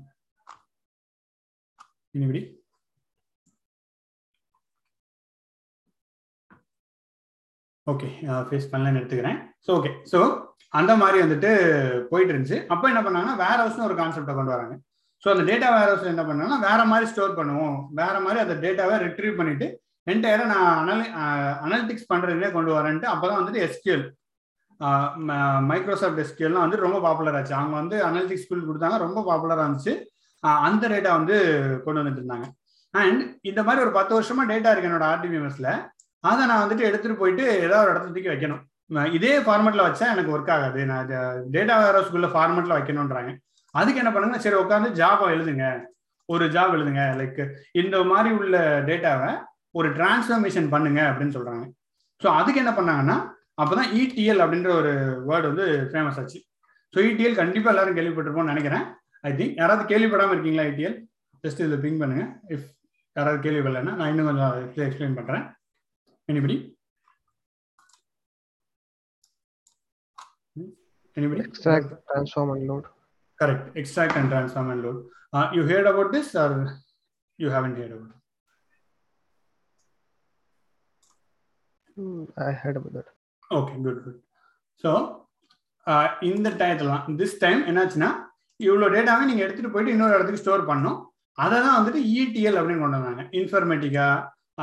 anybody okay face பண்ணலன்னு எடுத்துக்கிறேன். ஸோ ஓகே ஸோ அந்த மாதிரி வந்துட்டு போயிட்டு இருந்துச்சு. அப்போ என்ன பண்ணாங்கன்னா வேற ஹவுஸ்னு ஒரு கான்செப்டை கொண்டு வராங்க. ஸோ அந்த டேட்டா வேர் என்ன பண்ணோம்னா வேற மாதிரி ஸ்டோர் பண்ணுவோம். வேற மாதிரி அந்த டேட்டாவை ரிட்ரீவ் பண்ணிட்டு என்டையரா நான் அனலி அனலிட்டிக்ஸ் பண்றதுலேயே கொண்டு வரேன்ட்டு அப்பதான் வந்துட்டு எஸ்கியூஎல் மைக்ரோசாஃப்ட் எஸ்கியூஎல்லாம் வந்து ரொம்ப பாப்புலர் ஆச்சு. அவங்க வந்து அனலிட்டிக்ஸ் ஸ்கூல் கொடுத்தாங்க ரொம்ப பாப்புலராக இருந்துச்சு. அந்த டேட்டா வந்து கொண்டு வந்துட்டு இருந்தாங்க. அண்ட் இந்த மாதிரி ஒரு பத்து வருஷமா டேட்டா இருக்கு என்னோட ஆர்டிபிஎம்எஸ்ல அதை நான் வந்துட்டு எடுத்துட்டு போயிட்டு ஏதாவது ஒரு இடத்துல தூக்கி வைக்கணும். இதே ஃபார்மெட்ல வச்சா எனக்கு ஒர்க் ஆகாது. நான் டேட்டா வேர் ஹவுஸ்க்குள்ள ஃபார்மெட்ல வைக்கணும்ன்றாங்க. அதுக்கு என்ன பண்ணுங்க? சரி உட்காந்து ஜாபா எழுதுங்க. ஒரு ஜாப் எழுதுங்க. லைக் இந்த மாதிரி உள்ள டேட்டாவை ஒரு டிரான்ஸ்ஃபர்மேஷன் பண்ணுங்க அப்படின்னு சொல்றாங்க. ஸோ அதுக்கு என்ன பண்ணாங்கன்னா அப்பதான் இடிஎல் அப்படின்ற ஒரு வேர்டு வந்து ஃபேமஸ் ஆச்சு. ஸோ இடிஎல் கண்டிப்பா எல்லாரும் கேள்விப்பட்டிருப்போம்னு நினைக்கிறேன். ஐ திங்க் யாராவது கேள்விப்படாமல் இருக்கீங்களா இடிஎல் ஜஸ்ட் இதில் பிங் பண்ணுங்க. இஃப் யாராவது கேள்விப்படலைன்னா நான் இன்னும் கொஞ்சம் எக்ஸ்பிளைன் பண்றேன். Anybody anybody extract transform and load correct. Extract and transform and load. Uh, you heard about this or you haven't heard about it? Hmm, i heard about that. Okay good good so இந்த டயத்துலாம் this time என்னாச்சுன்னா இவ்வளோ டேட்டாவை நீங்கள் எடுத்துகிட்டு போயிட்டு இன்னொரு இடத்துக்கு ஸ்டோர் பண்ணணும். அதை தான் வந்துட்டு இடிஎல் அப்படின்னு கொண்டு வந்தாங்க. இன்ஃபர்மேட்டிக்கா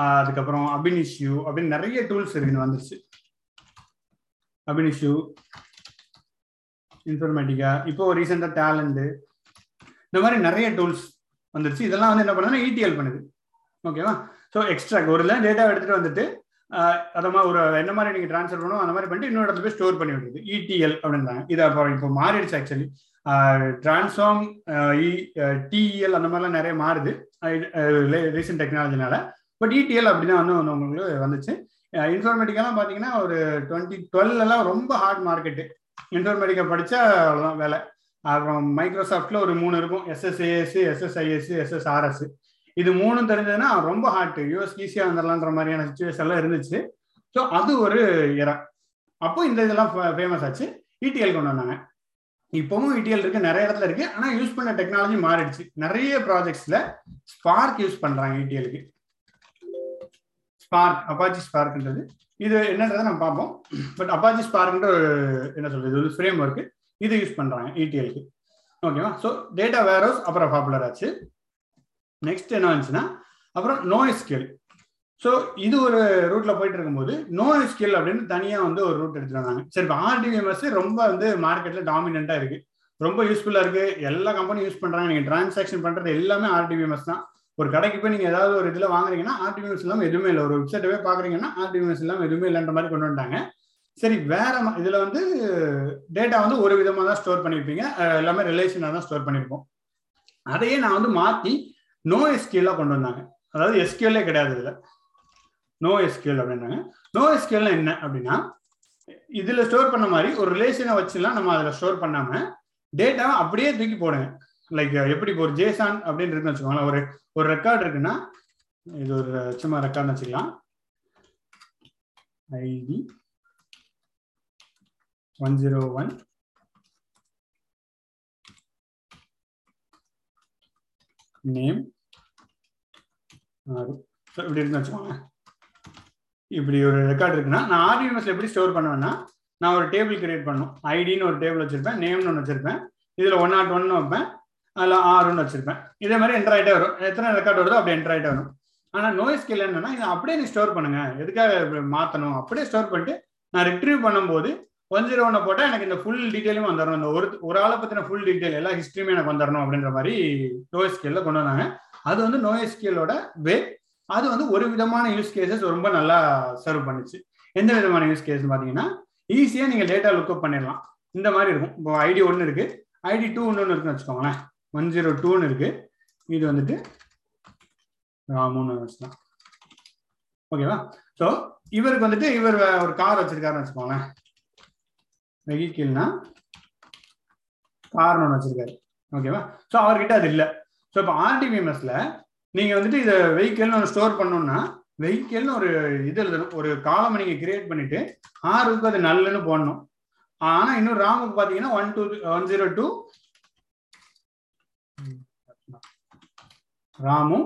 அதுக்கப்புறம் அபினிஷ்யூ அப்படின்னு நிறைய டூல்ஸ் இருக்குன்னு வந்துருச்சு. Ab Initio Informatica? இப்போ ரீசெண்டா டேலண்ட் இந்த மாதிரி நிறைய டூல்ஸ் வந்துருச்சு. இதெல்லாம் வந்து என்ன பண்ணுதுன்னா இடிஎல் பண்ணுது. ஓகேவா ஸோ எக்ஸ்ட்ரா ஒரு டேட்டா எடுத்துட்டு வந்துட்டு அதை மாதிரி ஒரு என்ன மாதிரி நீங்க ட்ரான்ஸ்ஃபர் பண்ணணும் அந்த மாதிரி பண்ணிட்டு இன்னொரு இடத்துல போய் ஸ்டோர் பண்ணி விடுறது. இடிஎல் அப்படின்றாங்க. இது அப்புறம் இப்போ மாறிடுச்சு ஆக்சுவலி டிரான்ஸ்ஃபார்ம் டிஇஎல் அந்த மாதிரிலாம் நிறைய மாறுது. ரீசெண்ட் டெக்னாலஜினால பட் இடிஎல் அப்படிதான் வந்து உங்களுக்கு வந்துச்சு. இன்ஃபர்மேட்டிக்கெல்லாம் பார்த்தீங்கன்னா ஒரு டுவெண்ட்டி டுவெல்லாம் ரொம்ப ஹார்ட் மார்க்கெட்டு இன்ஃபர்மேட்டிக்கா படிச்சா அவ்வளோதான் வேலை. அப்புறம் மைக்ரோசாஃப்ட்ல ஒரு மூணு இருக்கும். எஸ்எஸ்ஏஎஸ் எஸ்எஸ்ஐஎஸ் எஸ்எஸ்ஆர்எஸ் இது மூணும் தெரிஞ்சதுன்னா ரொம்ப ஹார்ட் யூஎஸ் ஈஸியாக வந்துடலான்ற மாதிரியான சுச்சுவேஷன் எல்லாம் இருந்துச்சு. ஸோ அது ஒரு இடம் அப்போ இந்த இதெல்லாம் ஃபேமஸ் ஆச்சு. இடிஎல் கொண்டு வந்தாங்க. இப்பவும் இடிஎல் இருக்கு நிறைய இடத்துல இருக்கு. ஆனா யூஸ் பண்ண டெக்னாலஜி மாறிடுச்சு. நிறைய ப்ராஜெக்ட்ஸ்ல ஸ்பார்க் யூஸ் பண்றாங்க இடிஎலுக்கு ஸ்பார்க் அப்பாச்சி ஸ்பார்க்ன்றது இது என்னன்றதை நம்ம பார்ப்போம். பட் அப்பாச்சி ஸ்பார்க்ன்ற ஒரு என்ன சொல்றது ஒரு ஃப்ரேம் ஒர்க்கு இது யூஸ் பண்றாங்க இடிஎல்க்கு ஓகேவா ஸோ டேட்டா வேரோஸ் அப்புறம் பாப்புலர் ஆச்சு. நெக்ஸ்ட் என்ன வந்துச்சுன்னா அப்புறம் நோ ஸ்கில் ஸோ இது ஒரு ரூட்ல போயிட்டு இருக்கும்போது நோ ஸ்கில் அப்படின்னு தனியா வந்து ஒரு ரூட் எடுத்துட்டு வந்தாங்க. சரி இப்போ ஆர்டிஎம்எஸ் ரொம்ப வந்து மார்க்கெட்ல டாமினண்டா இருக்கு. ரொம்ப யூஸ்ஃபுல்லா இருக்கு. எல்லா கம்பெனியும் யூஸ் பண்றாங்க. நீங்க டிரான்சாக்ஷன் பண்றது எல்லாமே ஆர்டிபிஎம்எஸ் தான். ஒரு கடைக்கு போய் நீங்க ஏதாவது ஒரு இதுல வாங்குறீங்கன்னா ஆர்டிவிஎம்எஸ் இல்லாம எதுவுமே இல்லை. ஒரு வெப்சைட்டை போய் பாக்குறீங்கன்னா ஆர்டிவிஎம்எஸ் இல்லாம எதுவுமே இல்லைன்ற மாதிரி கொண்டு வந்துட்டாங்க. சரி வேற இதுல வந்து டேட்டா வந்து ஒரு விதமா தான் ஸ்டோர் பண்ணிருப்பீங்க எல்லாமே ரிலேஷனாக தான் ஸ்டோர் பண்ணிருப்போம் அதையே நான் வந்து மாத்தி நோ எஸ்கியூலா கொண்டு வந்தாங்க. அதாவது எஸ்கியூலே கிடையாது இதுல. நோ எஸ்கியூல் அப்படின்னாங்க. நோ எஸ்கியூல்னா என்ன அப்படின்னா இதுல ஸ்டோர் பண்ண மாதிரி ஒரு ரிலேஷனை வச்சுலாம் நம்ம அதுல ஸ்டோர் பண்ணாம டேட்டாவை அப்படியே தூக்கி போடுங்க. லைக் uh, எப்படி ஒரு ஜேசான் அப்படின்னு இருக்குன்னு வச்சுக்கோங்களேன். ஒரு ஒரு ரெக்கார்ட் இருக்குன்னா இது ஒரு uh, சும்மா ரெக்கார்ட்னு வச்சுக்கலாம். ID one zero one name இப்படி இருக்குன்னு வச்சுக்கோங்க இப்படி ஒரு ரெக்கார்ட் இருக்குன்னா நான் ஆர்டிஎம்எஸ்ல எப்படி ஸ்டோர் பண்ணுவேன்னா நான் ஒரு டேபிள் கிரியேட் பண்ணும். ஐடின்னு ஒரு டேபிள் வச்சிருப்பேன் நேம்னு ஒன்று வச்சிருப்பேன். இதுல ஒன் நாட் ஒன்னு வைப்பேன். அதில் ஆறுன்னு வச்சிருப்பேன். இதே மாதிரி என்டர் ஆகிட்டே வரும். எத்தனை ரெக்கார்ட் வருதோ அப்படி என்டர் ஆகிட்டே வரும். ஆனால் நோய் ஸ்கில் என்னன்னா இதை அப்படியே நீ ஸ்டோர் பண்ணுங்க. எதுக்காக மாற்றணும் அப்படியே ஸ்டோர் பண்ணிட்டு நான் ரிட்ரீவ் பண்ணும்போது ஒன் ஜீரோ ஒன்னை போட்டால் எனக்கு இந்த ஃபுல் டீட்டெயிலும் வந்துடணும் இந்த ஒரு ஒரு ஆளை பற்றின ஃபுல் டீட்டெயில் எல்லா ஹிஸ்ட்ரியுமே எனக்கு வந்துடணும் அப்படின்ற மாதிரி நோய் ஸ்கேல்ல கொண்டு வந்தாங்க. அது வந்து நோய் ஸ்கேலோட வே அது வந்து ஒரு விதமான யூஸ் கேசஸ் ரொம்ப நல்லா சர்வ் பண்ணுச்சு. எந்த விதமான யூஸ் கேஸ் பார்த்தீங்கன்னா ஈஸியாக நீங்கள் டேட்டா லுக்அப் பண்ணிடலாம். இந்த மாதிரி இருக்கும். இப்போ ஐடி ஒன்று இருக்குது ஐடி டூ ஒன்று இருக்குன்னு வச்சுக்கோங்களேன். ஒன் ஜீரோ டூன்னு இருக்கு. இது வந்துட்டு மூணு தான். ஓகேவா ஸோ இவருக்கு வந்துட்டு இவர் ஒரு கார் வச்சிருக்காருன்னு வச்சுக்கோங்களேன். வெஹிக்கிள்னா கார்னு ஒன்று வச்சிருக்காரு. ஓகேவா ஸோ அவர்கிட்ட அது இல்லை. ஸோ இப்போ ஆர்டிபிஎம்எஸ்ல நீங்க வந்துட்டு இதை வெஹிக்கிள்னு ஒன்று ஸ்டோர் பண்ணணும்னா வெஹிக்கிள்னு ஒரு இது எழுதணும். ஒரு காலம் நீங்க கிரியேட் பண்ணிட்டு ஆறுக்கு அது நல்லுன்னு போடணும். ஆனா இன்னும் ராமுக்கு பாத்தீங்கன்னா one two one zero two ராமும்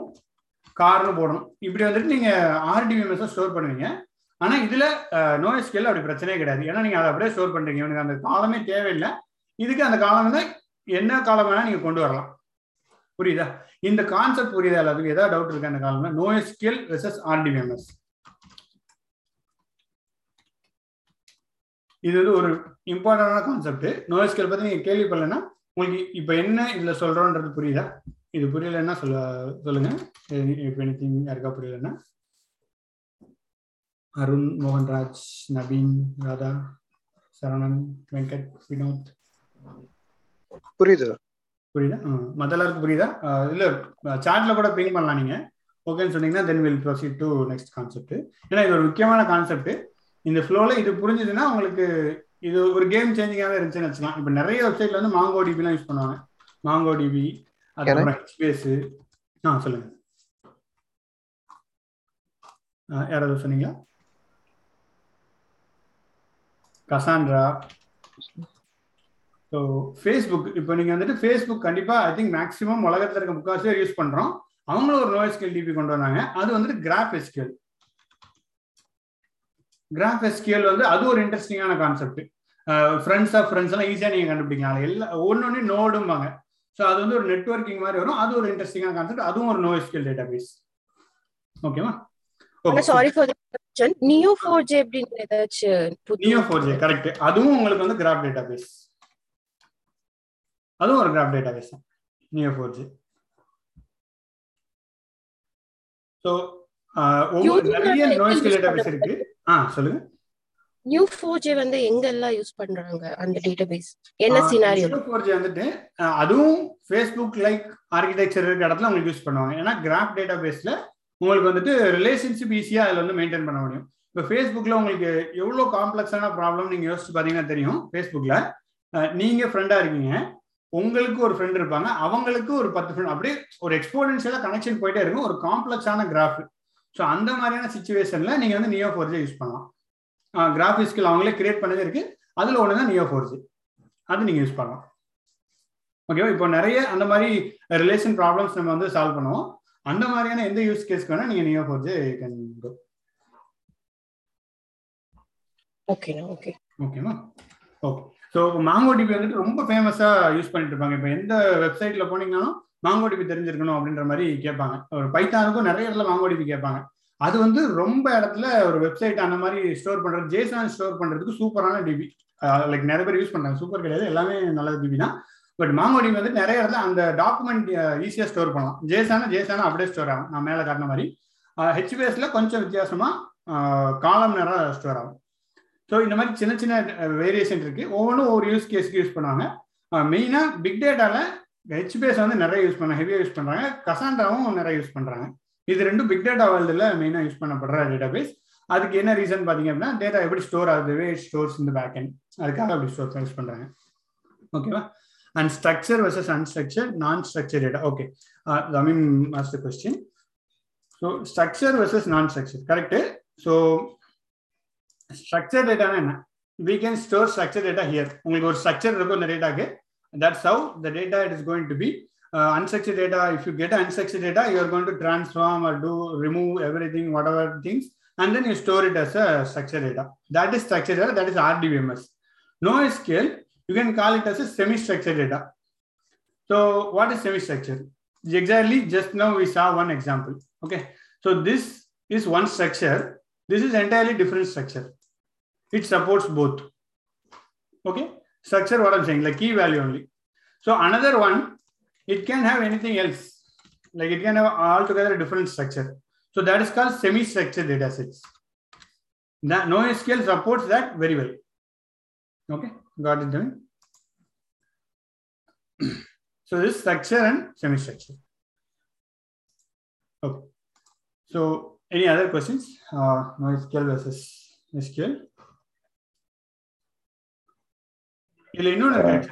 கார்னு போடணும். இப்படி வந்துட்டு நீங்க ஆர்டிபிஎம்எஸ் ஸ்டோர் பண்ணுவீங்க. ஆனா இதுல நோ ஸ்கேல் அப்படி பிரச்சனையே கிடையாது. ஏன்னா நீங்க அதை அப்படியே ஸ்டோர் பண்றீங்க. இவனுக்கு அந்த காலமே தேவையில்லை. இதுக்கு அந்த காலம் வந்து என்ன காலம் வேணா நீங்க கொண்டு வரலாம். புரியுதா? இந்த கான்செப்ட் புரியுதா எல்லாத்துக்கும்? ஏதாவது டவுட் இருக்கு அந்த காலம் நோ ஸ்கேல் வெர்சஸ் ஆர்டிபிஎம்எஸ் இது வந்து ஒரு இம்பார்ட்டன்டான கான்செப்ட் நோ பத்தி நீங்க கேள்விப்படலைன்னா உங்களுக்கு இப்ப என்ன இதுல சொல்றோன்றது புரியுதா? இது புரியலன்னா சொல்ல சொல்லுங்க. இப்போ எனி யாருக்கா புரியலன்னா? அருண் மோகன்ராஜ் நவீன் ராதா சரவணன் வெங்கட் வினோத். புரியுது. புரியுதா? மற்ற எல்லாருக்கும் புரியுதா? இல்ல சாட்ல கூட பிங் பண்ணலாம் நீங்க. ஓகேன்னு சொன்னீங்கன்னா then will proceed to next concept ஏன்னா இது ஒரு முக்கியமான கான்செப்ட் இந்த ஃப்ளோல இது புரிஞ்சுதுன்னா உங்களுக்கு இது ஒரு கேம் சேஞ்சிங்காகவே இருந்துச்சுன்னு வச்சுக்கலாம். இப்போ நிறைய வெப்சைட்ல வந்து மாங்கோ டிபிலாம் யூஸ் பண்ணுவாங்க. மாங்கோ டிபி அதுக்கப்புறம் ஹெச்பிஎஸ் ஆ சொல்லுங்க. யாராவது சொன்னீங்களா? கசாண்ட்ரா ஸோ ஃபேஸ்புக் இப்போ நீங்கள் வந்துட்டு ஃபேஸ்புக் கண்டிப்பாக ஐ திங்க் மேக்ஸிமம் உலகத்தில் இருக்க முக்கால்வாசி யூஸ் பண்ணுறோம் அவங்களும் ஒரு நோய் ஸ்கேல் டிபி கொண்டு வந்தாங்க. அது வந்துட்டு கிராஃப் எஸ்கியூஎல் கிராஃப் எஸ்கியூஎல் வந்து அது ஒரு இன்ட்ரெஸ்டிங்கான கான்செப்ட் ஃப்ரெண்ட்ஸ் ஆஃப் ஃப்ரெண்ட்ஸ் எல்லாம் ஈஸியாக நீங்கள் கண்டுபிடிக்கலாம். எல்லா ஒன்று நோடும்பாங்க ஸோ அது வந்து ஒரு நெட்ஒர்க்கிங் மாதிரி வரும். அது ஒரு இன்ட்ரெஸ்டிங்கான கான்செப்ட் அதுவும் ஒரு நோ எஸ்கியூஎல் டேட்டா பேஸ் ஓகேவா sorry for question Neo four J அப்படின்னு ஏதாச்சும் நியோ ஃபோர் ஜே கரெக்ட் அதுவும் உங்களுக்கு வந்து கிராஃப் டேட்டா பேஸ் அதுவும் ஒரு கிராஃப் டேட்டா பேஸ் தான் Neo four J so Using நிறைய அது எப்படி நோய்ஸ் use டேட்டா பேஸ் இருக்கு. ஆ சொல்லுங்க. நியூ ஃபோர் ஜே வந்து எங்க எல்லாம் யூஸ் பண்றாங்க அந்த டேட்டாபேஸ் என்ன சினாரியோ ஃபோர் ஜே வந்துட்டு அதுவும் ஃபேஸ்புக் லைக் ஆர்கிடெக்சர் இருக்க இடத்துல உங்களுக்கு யூஸ் பண்ணுவாங்க. ஏன்னா கிராஃப் டேட்டா பேஸ்ல உங்களுக்கு வந்துட்டு ரிலேஷன்ஷிப் ஈஸியா அதில் வந்து மெயின்டைன் பண்ண முடியும். இப்போ ஃபேஸ்புக்ல உங்களுக்கு எவ்வளோ காம்ப்ளெக்ஸான ப்ராப்ளம் நீங்க யோசிச்சு பார்த்தீங்கன்னா தெரியும் ஃபேஸ்புக்ல நீங்க ஃப்ரெண்டா இருக்கீங்க. உங்களுக்கு ஒரு ஃப்ரெண்ட் இருப்பாங்க. அவங்களுக்கு ஒரு பத்து ஃப்ரெண்ட் அப்படியே ஒரு எக்ஸ்போனன்ஷியலா கனெக்ஷன் போயிட்டே இருக்கும். ஒரு காம்ப்ளெக்ஸான கிராஃப் ஸோ அந்த மாதிரியான சுச்சுவேஷன்ல நீங்க வந்து நியோ ஃபோர் ஜே யூஸ் பண்ணலாம். கிராஃபிக் ஸ்கில் அவங்களே கிரியேட் பண்ணது இருக்கு. அதுல ஒன்று தான் நியோ ஃபோர் ஜே அது நீங்க யூஸ் பண்ணலாம். ஓகேவா இப்போ நிறைய அந்த மாதிரி ரிலேஷன் ப்ராப்ளம்ஸ் நம்ம வந்து சால்வ் பண்ணுவோம். அந்த மாதிரியான எந்த யூஸ் கேஸ்க்கு வேணா நீங்க Neo four J can go ஓகேண்ணா ஓகே ஓகேவா ஓகே ஸோ மாங்கோ டிபி வந்துட்டு ரொம்ப ஃபேமஸா யூஸ் பண்ணிட்டு இருப்பாங்க. இப்போ எந்த வெப்சைட்ல போனீங்கன்னாலும் மாங்கோ டிபி தெரிஞ்சிருக்கணும் அப்படின்ற மாதிரி கேட்பாங்க. ஒரு பைத்தானுக்கும் நிறைய இடத்துல மாங்கோ டிபி கேட்பாங்க. அது வந்து ரொம்ப இடத்துல ஒரு வெப்சைட் அந்த மாதிரி ஸ்டோர் பண்றது ஜேசான் ஸ்டோர் பண்றதுக்கு சூப்பரான டிபி லைக் நிறைய பேர் யூஸ் பண்றாங்க. சூப்பர் கிடையாது. எல்லாமே நல்ல டிபி தான். பட் மாங்கோ வந்து நிறைய இடத்துல அந்த டாக்குமெண்ட் ஈஸியா ஸ்டோர் பண்ணலாம். ஜேசானா ஜேசானா அப்படியே ஸ்டோர் ஆகும். நான் மேலே காட்டின மாதிரி. ஹெச்பிஎஸ்ல கொஞ்சம் வித்தியாசமா காலம் நேரம் ஸ்டோர் ஆகும். ஸோ இந்த மாதிரி சின்ன சின்ன வேரியேஷன் இருக்கு. ஒவ்வொன்றும் ஒவ்வொரு யூஸ் கேஸ்க்கு யூஸ் பண்ணுவாங்க. மெயினாக பிக் டேட்டாவில் ஹெச்பிஎஸ் வந்து நிறைய யூஸ் பண்ண ஹெவியாக யூஸ் பண்ணுறாங்க கசாண்டாவும் நிறைய யூஸ் பண்ணுறாங்க இது ரெண்டும் பிக் டேட்டா வேர்ல்டுல மெயினா யூஸ் பண்ணப்படுற டேட்டாபேஸ் அதுக்கு என்ன ரீசன் பாத்தீங்க அப்படின்னா டேட்டா எப்படி ஸ்டோர் ஆகுது வே ஸ்டோர்ஸ் இந்த பேக் எண்ட் அதுக்காக அப்படி ஸ்டோர் யூஸ் பண்றாங்க. ஓகேவா and structure versus unstructure non structure data okay I mean master question so structure versus non structure correct so structure டேட்டானா என்ன? We can store structure data here உங்களுக்கு ஒரு structure இருக்கும் இந்த டேட்டாக்கு that's how the data it is going to be Uh, unstructured data if you get unstructured data you are going to transform or do remove everything whatever things and then you store it as a structured data. That is structured data that is rdbms NoSQL you can call it as a semi structured data. So what is semi structured exactly just now we saw one example okay? So this is one structure. This is entirely different structure. It supports both okay? Structure what i'm saying like key value only. So another one it can have anything else like it can have altogether a different structure so that is called semi structured data sets that NoSQL supports that very well okay got it done so this structure and semi structure okay so any other questions uh, NoSQL versus SQL இதுல இன்னொன்று இருக்கு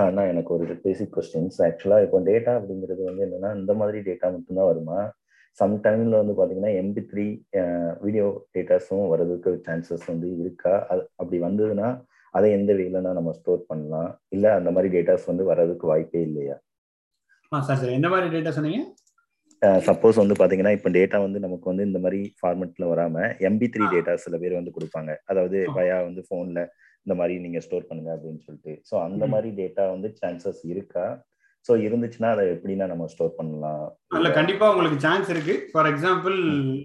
ஆனா எனக்கு ஒரு பேசிக் questions ஆக்சுவலா இப்போ data அப்படிங்கிறது வந்து என்னன்னா இந்த மாதிரி டேட்டா மட்டும்தான் வருமா? சம் டைம்ல வந்து பாத்தீங்கன்னா எம்பி த்ரீ வீடியோ டேட்டாஸும் வர்றதுக்கு சான்சஸ் வந்து இருக்கா? அது அப்படி வந்ததுன்னா அதை எந்த வேலைனா நம்ம ஸ்டோர் பண்ணலாம்? இல்ல அந்த மாதிரி டேட்டாஸ் வந்து வர்றதுக்கு வாய்ப்பே இல்லையா? சார் சார் எந்த மாதிரி டேட்டா சொன்னீங்க? சப்போஸ் வந்து பாத்தீங்கன்னா இப்போ டேட்டா வந்து நமக்கு வந்து இந்த மாதிரி ஃபார்மெட்ல வராம எம்பி த்ரீ டேட்டா சில பேர் வந்து கொடுப்பாங்க. அதாவது வயா வந்து போன்ல இந்த மாதிரி நீங்க ஸ்டோர் பண்ணுங்க அப்படின்னு சொல்லிட்டு. ஸோ அந்த மாதிரி டேட்டா வந்து சான்சஸ் இருக்கா? ஸோ இருந்துச்சுன்னா அதை எப்படின்னா நம்ம ஸ்டோர் பண்ணலாம்? இல்ல கண்டிப்பா உங்களுக்கு சான்ஸ் இருக்கு. For example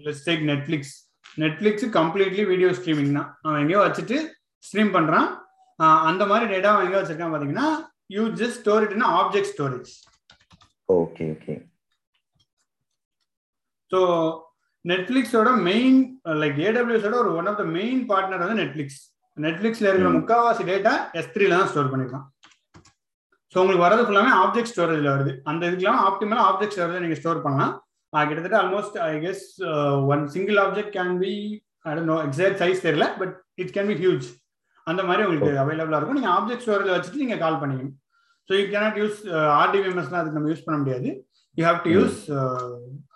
let's take Netflix Netflix completely video streaming தான். அவன் எங்கேயோ வச்சுட்டு ஸ்ட்ரீம் பண்றான். அந்த மாதிரி டேட்டா அவன் எங்க வச்சிருக்கான் பாத்தீங்கன்னா you just store it object storage okay okay so நெட்ஃபிளிக்ஸோட main like ஏடபிள்யூஸோட ஒரு one of the main partner வந்து நெட்ஃபிளிக்ஸ் நெட்ஃபிளிக்ஸ்ல இருக்கிற முக்காவாசி டேட்டா எஸ் த்ரீல தான் ஸ்டோர் பண்ணிருக்கான் ஸோ உங்களுக்கு வரது ஃபுல்லாமே ஆப்ஜெக்ட் ஸ்டோரேஜ்ல வருது. அந்த இதுக்கெல்லாம் ஆப்டிமலா ஆப்ஜெக்ட் ஸ்டோரேஜ் நீங்க ஸ்டோர் பண்ணலாம். கிட்டத்தட்ட almost I guess one single object can be no exact size தெரியல but it can be huge அந்த மாதிரி உங்களுக்கு அவைலபிளா இருக்கும். நீங்க ஆப்ஜெக்ட் ஸ்டோரேஜ் வச்சுட்டு நீங்க கால் பண்ணிக்கணும். ஸோ யூ கேனாட் யூஸ் ஆர்டிவிஎம்எஸ்லாம் அதுக்கு நம்ம யூஸ் பண்ண முடியாது. You have to use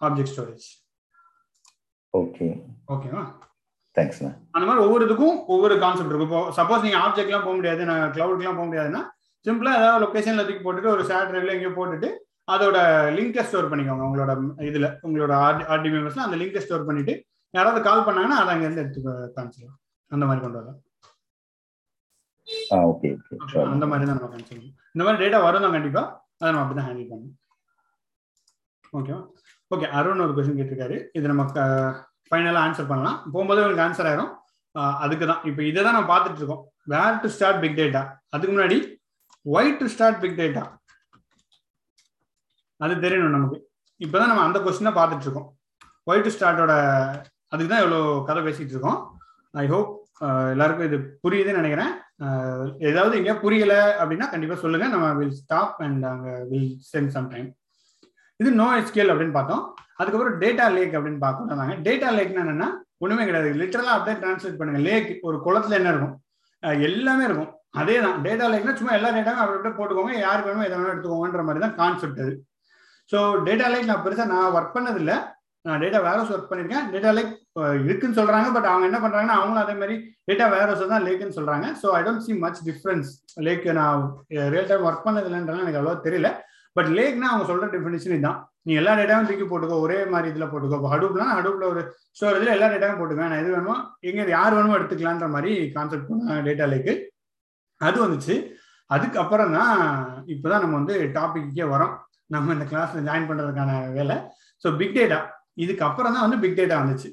object storage okay ஓகேவா தேங்க்ஸ்ண்ணா அந்த மாதிரி ஒவ்வொரு இதுக்கும் ஒவ்வொரு கான்செப்ட் இருக்கும். இப்போ சப்போஸ் நீங்க ஆப்ஜெக்ட்லாம் போக முடியாது நான் கிளவுட்லாம் போக முடியாதுன்னா சிம்பிளா ஏதாவது லொகேஷன்ல தூக்கி போட்டுட்டு ஒரு ஷேர் டிரைவ்ல எங்கேயோ போட்டுட்டு அதோட லிங்கை ஸ்டோர் பண்ணிக்கோங்க உங்களோட இதுல உங்களோட ஆர்டி மெம்பர்ஸ்ல அந்த லிங்கை ஸ்டோர் பண்ணிட்டு யாராவது கால் பண்ணாங்கன்னா அதை அங்கேருந்து எடுத்து காமிச்சிடலாம். அந்த மாதிரி கொண்டு வரலாம். ஓகே அந்த மாதிரி தான் நம்ம காமிச்சிடலாம் இந்த மாதிரி டேட்டா வரும் தான் கண்டிப்பா. அதை நம்ம அப்படிதான் ஹேண்டில் பண்ணணும். ஓகேவா ஓகே அருண் ஒரு கொஸ்டின் கேட்டிருக்காரு. இது நம்ம ஃபைனலாக ஆன்சர் பண்ணலாம். போகும்போது உங்களுக்கு ஆன்சர் ஆயிரும். அதுக்கு தான் இப்போ இதை தான் நம்ம பார்த்துட்டு இருக்கோம். Where to start big data அதுக்கு முன்னாடி why to start big data அது தெரியணும் நமக்கு. இப்போதான் நம்ம அந்த கொஸ்டினை பார்த்துட்டு இருக்கோம். ஒய் டு ஸ்டார்ட்டோட அதுக்கு தான் இவ்வளோ கதை பேசிட்டு இருக்கோம். ஐ ஹோப் எல்லாருக்கும் இது புரியுதுன்னு நினைக்கிறேன். ஏதாவது எங்கேயா புரியல அப்படின்னா கண்டிப்பாக சொல்லுங்க. நம்ம வில் ஸ்டாப் அண்ட் அங்கே வில் சென்ட் சம் டைம் இது நோ எஸ்கேல் அப்படின்னு பார்த்தோம். அதுக்கப்புறம் டேட்டா லேக் அப்படின்னு பார்க்கணும் டேட்டா லேக்னா என்னன்னா ஒண்ணுமே கிடையாது. லிட்டரலா அப்படியே டிரான்ஸ்லேட் பண்ணுங்க. லேக் ஒரு குளத்துல என்ன இருக்கும்? எல்லாமே இருக்கும். அதே தான் டேட்டா லேக்னா சும்மா எல்லா டேட்டாவும் அப்படி அப்படியே போட்டுக்கோங்க. யாருக்கு வேணுமோ எதை வேணும் எடுத்துக்கோங்கன்ற மாதிரி தான் கான்செப்ட் அது. ஸோ டேட்டா லேக் நான் பெருசாக நான் ஒர்க் பண்ணதில்லை. நான் டேட்டா வேர்ஹவுஸ் ஒர்க் பண்ணியிருக்கேன். டேட்டா லேக் இருக்குன்னு சொல்றாங்க. பட் அவங்க என்ன பண்றாங்கன்னா அவங்களும் அதே மாதிரி டேட்டா வேர்ஹவுஸ் தான் லேக்குன்னு சொல்றாங்க. So I don't see much difference lake non real time work பண்ணதில்லைன்றலாம் எனக்கு அவ்வளோ தெரியல. பட் லேக்னா அவங்க சொல்ற டெஃபினேஷன் இதுதான் நீ எல்லா டேட்டாவும் தூக்கி போட்டுக்கோ ஒரே மாதிரி இதுல போட்டுக்கோ. இப்போ ஹடூப்னா ஹடூப்ல ஒரு ஸ்டோரேஜ்ல எல்லா டேட்டாவும் போட்டுக்கோ. நான் எது வேணுமோ எங்க யார் வேணுமோ எடுத்துக்கலான்ற மாதிரி கான்செப்ட் பண்ணாங்க டேட்டா லேக்கு அது வந்துச்சு. அதுக்கப்புறம் தான் இப்போதான் நம்ம வந்து டாபிக்கே வரோம். நம்ம இந்த கிளாஸ்ல ஜாயின் பண்றதுக்கான வேலை. ஸோ பிக் டேட்டா இதுக்கப்புறம் தான் வந்து பிக் டேட்டா வந்துச்சு.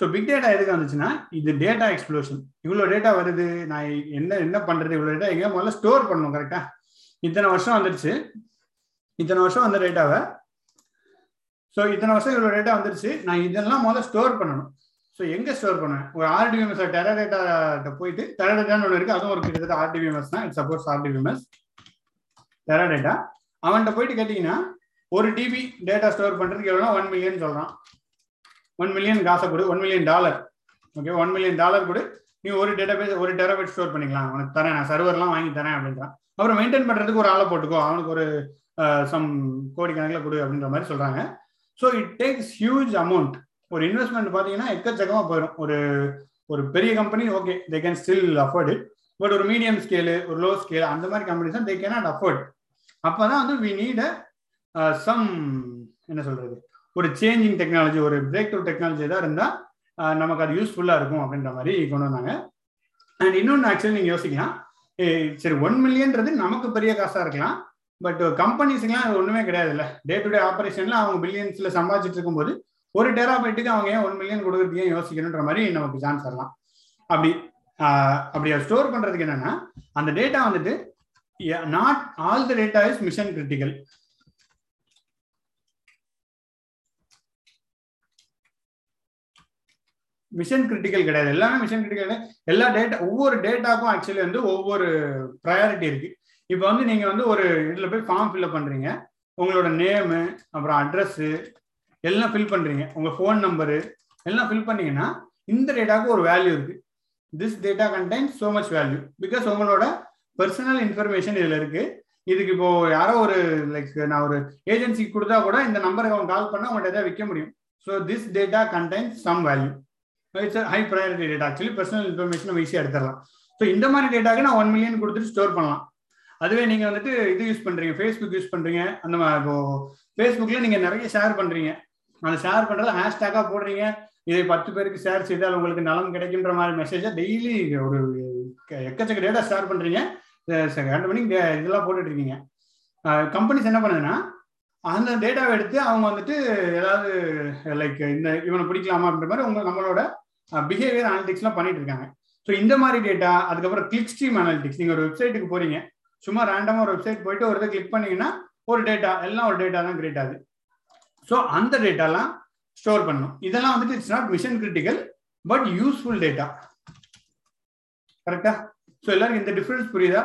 ஸோ பிக் டேட்டா எதுக்கு வந்துச்சுன்னா இது டேட்டா எக்ஸ்ப்ளோஷன் இவ்வளோ டேட்டா வருது. நான் என்ன என்ன பண்றது? இவ்வளோ டேட்டா எங்கேயா முதல்ல ஸ்டோர் பண்ணணும் கரெக்டா இத்தனை வருஷம் வந்துருச்சு இத்தனை வருஷம் வந்த டேட்டாவை ஸோ இத்தனை வருஷம் இவ்வளோ டேட்டா வந்துருச்சு. நான் இதெல்லாம் முதல்ல ஸ்டோர் பண்ணணும். ஸோ எங்கே ஸ்டோர் பண்ணுவேன்? ஒரு ஆர்டிபிஎம்எஸ் டெரா டேட்டா போயிட்டு டெரா டேட்டான்னு ஒன்று இருக்குது அதுவும் ஒரு கிட்டத்தட்ட ஆர்டிபிஎம்எஸ் தான். It supports RDBMS Teradata அவன்கிட்ட போயிட்டு கேட்டிங்கன்னா ஒரு டிபி டேட்டா ஸ்டோர் பண்ணுறதுக்கு எவ்வளோ ஒன் மில்லியன் சொல்கிறான் ஒன் மில்லியன் காசை கொடு. One million dollar okay one million dollar கொடு. நீ ஒரு டேட்டா பேஸ் ஒரு டெராபைட் ஸ்டோர் பண்ணிக்கலாம். உனக்கு தரேன். நான் சர்வர்லாம் வாங்கி தரேன் அப்படின்றான். அப்புறம் மெயின்டைன் பண்ணுறதுக்கு ஒரு ஆளை போட்டுக்கோ. அவனுக்கு ஒரு சம் கோடி கணக்கில் கொடு அப்படின்ற மாதிரி சொல்கிறாங்க so it takes huge amount ஒரு இன்வெஸ்ட்மெண்ட் பார்த்தீங்கன்னா எக்கச்சக்கமாக போயிடும். ஒரு ஒரு பெரிய company okay they can still afford it but ஒரு மீடியம் ஸ்கேலு ஒரு லோ ஸ்கேல் அந்த மாதிரி கம்பெனிஸ் தான் தே கேனாட் அஃபோர்ட் அப்போ தான் வந்து வி நீட் சம் என்ன சொல்றது? ஒரு சேஞ்சிங் டெக்னாலஜி ஒரு பிரேக் த்ரூ டெக்னாலஜி எதாவது இருந்தால் நமக்கு அது யூஸ்ஃபுல்லாக இருக்கும் அப்படின்ற மாதிரி கொண்டு வந்தாங்க. அண்ட் இன்னொன்று ஆக்சுவலி நீங்கள் யோசிக்கலாம். சரி ஒன் மில்லியன்றது நமக்கு பெரிய காசாக இருக்கலாம். பட் கம்பெனிஸ்க்குலாம் அது ஒன்றுமே கிடையாது இல்லை டே டு டே ஆப்ரேஷன்ல அவங்க பில்லியன்ஸில் சம்பாதிச்சுட்டு இருக்கும்போது ஒரு டெராபைட்டுக்கு அவங்க ஏன் ஒன் மில்லியன் கொடுக்குறது ஏன் யோசிக்கணுன்ற மாதிரி நமக்கு சான்ஸ் வரலாம். அப்படி அப்படி ஸ்டோர் பண்ணுறதுக்கு என்னன்னா அந்த டேட்டா வந்துட்டு not all the data is mission critical mission critical கிடையாது. எல்லாமே மிஷன் கிரிட்டிக்கல் எல்லா டேட்டா ஒவ்வொரு டேட்டாக்கும் ஆக்சுவலி வந்து ஒவ்வொரு ப்ரையாரிட்டி இருக்கு. இப்போ வந்து நீங்கள் வந்து ஒரு இதில் போய் ஃபார்ம் ஃபில்அப் பண்ணுறீங்க உங்களோட நேமு அப்புறம் அட்ரஸ்ஸு எல்லாம் ஃபில் பண்ணுறீங்க உங்கள் ஃபோன் நம்பரு எல்லாம் ஃபில் பண்ணீங்கன்னா இந்த டேட்டாவுக்கு ஒரு வேல்யூ இருக்குது this data contain so much value because உங்களோட பர்சனல் இன்ஃபர்மேஷன் இதில் இருக்குது இதுக்கு இப்போ யாரோ ஒரு லைக் நான் ஒரு ஏஜென்சிக்கு கொடுத்தா கூட இந்த நம்பருக்கு அவங்க கால் பண்ணால் அவங்கள்ட்ட ஏதாவது விற்க முடியும். So this data contain some value it's high priority data actually personal information நம்ம ஈஸியாக எடுத்துடலாம். ஸோ இந்த மாதிரி டேட்டாக்கு நான் ஒன் மில்லியன் கொடுத்துட்டு ஸ்டோர் பண்ணலாம். அதுவே நீங்க வந்துட்டு இது யூஸ் பண்றீங்க ஃபேஸ்புக் யூஸ் பண்றீங்க அந்த மாதிரி இப்போ ஃபேஸ்புக்ல நீங்க நிறைய ஷேர் பண்றீங்க. அந்த ஷேர் பண்றது ஹேஷ்டேக்கா போடுறீங்க. இதை பத்து பேருக்கு ஷேர் செய்தால் உங்களுக்கு நலம் கிடைக்கின்ற மாதிரி மெசேஜை டெய்லி ஒரு எக்கச்சக்க டேட்டா ஷேர் பண்றீங்க. ரெண்டு மணிக்கு இதெல்லாம் போட்டுட்டு இருக்கீங்க. கம்பெனிஸ் என்ன பண்ணுதுன்னா அந்த டேட்டாவை எடுத்து அவங்க வந்துட்டு ஏதாவது லைக் இந்த இவனை பிடிக்கலாமா அப்படின்ற மாதிரி உங்க நம்மளோட பிஹேவியர் அனாலிட்டிக்ஸ்லாம் பண்ணிட்டு இருக்காங்க. ஸோ இந்த மாதிரி டேட்டா அதுக்கப்புறம் கிளிக் ஸ்ட்ரீம் அனாலிட்டிக்ஸ் நீங்க ஒரு வெப்சைட்டுக்கு போறீங்க. சும்மா ரேண்டமாக ஒரு வெப்சைட் போயிட்டு ஒரு இதை கிளிக் பண்ணீங்கன்னா ஒரு டேட்டா எல்லாம் ஒரு டேட்டா தான் கிரியேட் ஆகுது. ஸோ அந்த டேட்டாலாம் ஸ்டோர் பண்ணும் இதெல்லாம் வந்துட்டு it's not mission critical but useful data கரெக்டா ஸோ எல்லாருக்கும் இந்த டிஃபரன்ஸ் புரியுதா?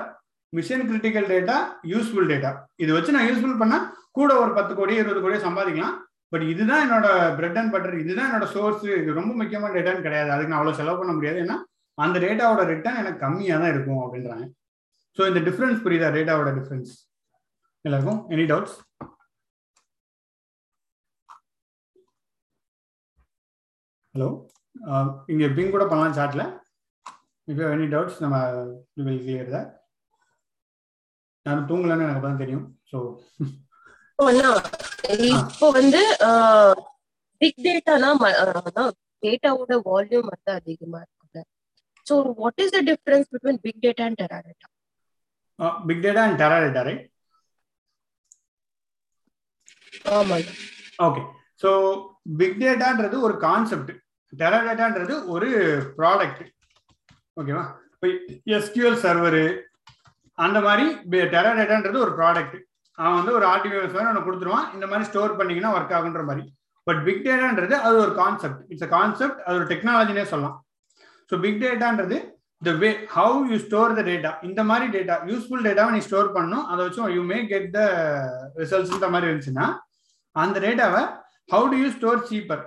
Mission critical data useful data இது வச்சு நான் யூஸ்ஃபுல் பண்ணால் கூட ஒரு பத்து கோடி இருபது கோடி சம்பாதிக்கலாம். பட் இதுதான் என்னோட பிரெட் அண்ட் பட்டர் இதுதான் என்னோட சோர்ஸ் இது ரொம்ப முக்கியமான டேட்டான்னு கிடையாது. அதுக்கு நான் அவ்வளோ செலவு பண்ண முடியாது. ஏன்னா அந்த டேட்டாவோட ரிட்டர்ன் எனக்கு கம்மியாக தான் இருக்கும் அப்படின்றாங்க. ஸோ இந்த டிஃப்ரென்ஸ் புரியுதா? டேட்டாவோட டிஃப்ரென்ஸ் எல்லாருக்கும்? எனி டவுட்ஸ் ஹலோ இங்கே பிங் கூட பண்ணலாம் சாட்ல இஃப் எனி டவுட்ஸ் நம்ம வில் கிளியர் தான் நான் தூங்கலன்னு எனக்கு தான் தெரியும். ஸோ இப்போ வந்து பிக் டேட்டானா டேட்டாவோட வால்யூம் வந்து அதிகமா இருக்குல்ல. So what is the difference between big data and Teradata big data and Teradata right ஆமாங்க. ஓகே ஸோ பிக் டேட்டான்றது ஒரு கான்செப்ட் டெராடேட்டான்றது ஒரு ப்ராடக்ட் ஓகேவா இப்போ எஸ்கியூஎல் சர்வரு அந்த மாதிரி டெராடேட்டான்றது ஒரு ப்ராடக்ட் அவன் வந்து ஒரு ஆர்டிஃபிஷியல் சர்வர் அவனை கொடுத்துருவான். இந்த மாதிரி ஸ்டோர் பண்ணீங்கன்னா ஒர்க் ஆகுன்ற மாதிரி. பட் பிக் டேட்டான்றது அது ஒரு கான்செப்ட் இட்ஸ் அ கான்செப்ட் அது ஒரு டெக்னாலஜினே சொல்லலாம். So big டேட்டான்றது the way how you store the data இந்த மாதிரி டேட்டா யூஸ்ஃபுல் டேட்டாவை நீ ஸ்டோர் பண்ணும் அதை வச்சு you may get the results இந்த மாதிரி இருந்துச்சுன்னா அந்த டேட்டாவை how do you store cheaper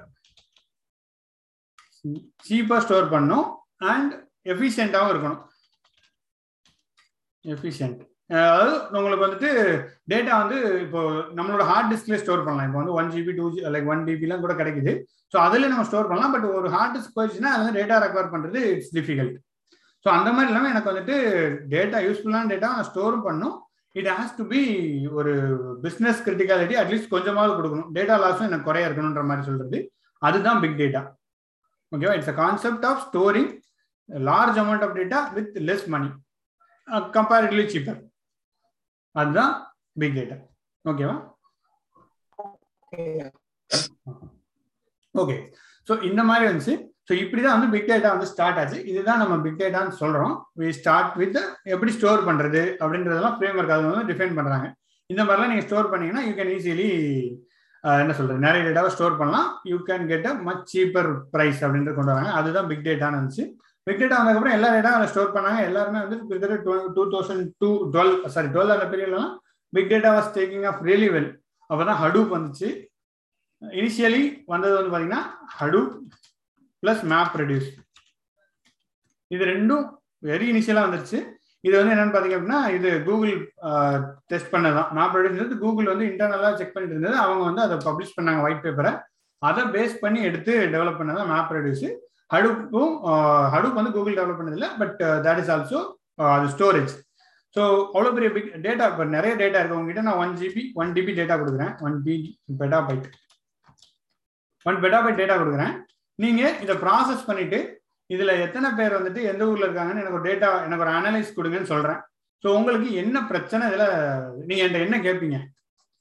சீப்பாக ஸ்டோர் பண்ணும் அண்ட் எஃபிஷியண்டாகவும் இருக்கணும். எஃபிஷியன்ட் அதாவது உங்களுக்கு வந்துட்டு டேட்டா வந்து இப்போ நம்மளோட ஹார்ட் டிஸ்க்லேயே ஸ்டோர் பண்ணலாம். இப்போ வந்து one GB two G like one டிபிலாம் கூட கிடைக்குது. ஸோ அதில் நம்ம ஸ்டோர் பண்ணலாம். பட் ஒரு ஹார்ட் டிஸ்க் போயிடுச்சுன்னா அது வந்து டேட்டா ரெக்கவர் பண்ணுறது இட்ஸ் டிஃபிகல்ட் ஸோ அந்த மாதிரி இல்லாமல் எனக்கு வந்துட்டு டேட்டா யூஸ்ஃபுல்லான டேட்டா நான் ஸ்டோரும் பண்ணும். இட் ஹேஸ் டு பி ஒரு பிஸ்னஸ் கிரிட்டிகாலிட்டி அட்லீஸ்ட் கொஞ்சமாவது கொடுக்கணும். டேட்டா லாஸும் எனக்கு குறைய இருக்கணுன்ற மாதிரி சொல்றது. அதுதான் பிக் டேட்டா ஓகேவா it's a concept of storing large amount of data with less money comparatively cheaper அதுதான் பிக் டேட்டா ஓகேவா ஓகே ஸோ இந்த மாதிரி வந்துச்சு. ஸோ இப்படி தான் வந்து பிக் டேட்டா வந்து ஸ்டார்ட் ஆச்சு. இதுதான் நம்ம பிக் டேட்டான்னு சொல்கிறோம் வி ஸ்டார்ட் வித் எப்படி ஸ்டோர் பண்ணுறது அப்படின்றதெல்லாம் ஃப்ரேம் ஒர்க் அது வந்து டிஃபைன் பண்ணுறாங்க இந்த மாதிரிலாம் நீங்கள் ஸ்டோர் பண்ணீங்கன்னா யூ கேன் ஈஸிலி என்ன சொல்கிறது நிறைய டேட்டாவை ஸ்டோர் பண்ணலாம். You can get a much cheaper price அப்படின்றது கொண்டு வராங்க. அதுதான் பிக் டேட்டான்னு இருந்துச்சு பிக் டேட்டா வந்ததுக்கப்புறம் எல்லா டேட்டா அதில் ஸ்டோர் பண்ணாங்க. எல்லாருமே வந்து கிட்டத்தட்ட two thousand to twelve sorry twelve அந்த பீரியட்லாம் big data was taking off really well அப்போ தான் ஹடூப் வந்துச்சு. இனிஷியலி வந்தது வந்து பார்த்தீங்கன்னா ஹடூப் பிளஸ் மேப் ரெடியூஸ் இது ரெண்டும் வெரி இனிஷியலாக வந்துருச்சு. இது வந்து என்னன்னு பார்த்தீங்க அப்படின்னா இது கூகுள் டெஸ்ட் பண்ணதான். மேப் ரெடியூஸ் கூகுள் வந்து இன்டர்னலாக செக் பண்ணிட்டு இருந்தது. அவங்க வந்து அதை பப்ளிஷ் பண்ணாங்க ஒயிட் பேப்பரை அதை பேஸ் பண்ணி எடுத்து டெவலப் பண்ணதான் மேப் ரெடியூஸ் ஹடுப்பும் ஹடுப் வந்து கூகுள் டெவலப் பண்ணதில்லை பட் தட் இஸ் ஆல்சோ அது ஸ்டோரேஜ் ஸோ அவ்வளோ பெரிய பிக் டேட்டா இப்போ நிறைய டேட்டா இருக்கு. உங்ககிட்ட நான் one GB one TB data கொடுக்குறேன். One P petabyte one petabyte data கொடுக்குறேன். நீங்க இதை ப்ராசஸ் பண்ணிட்டு இதுல எத்தனை பேர் வந்துட்டு எந்த ஊர்ல இருக்காங்கன்னு எனக்கு ஒரு டேட்டா எனக்கு ஒரு அனலைஸ் கொடுங்கன்னு சொல்றேன். ஸோ உங்களுக்கு என்ன பிரச்சனை இதுல நீங்க என்கிட்ட என்ன கேட்பீங்க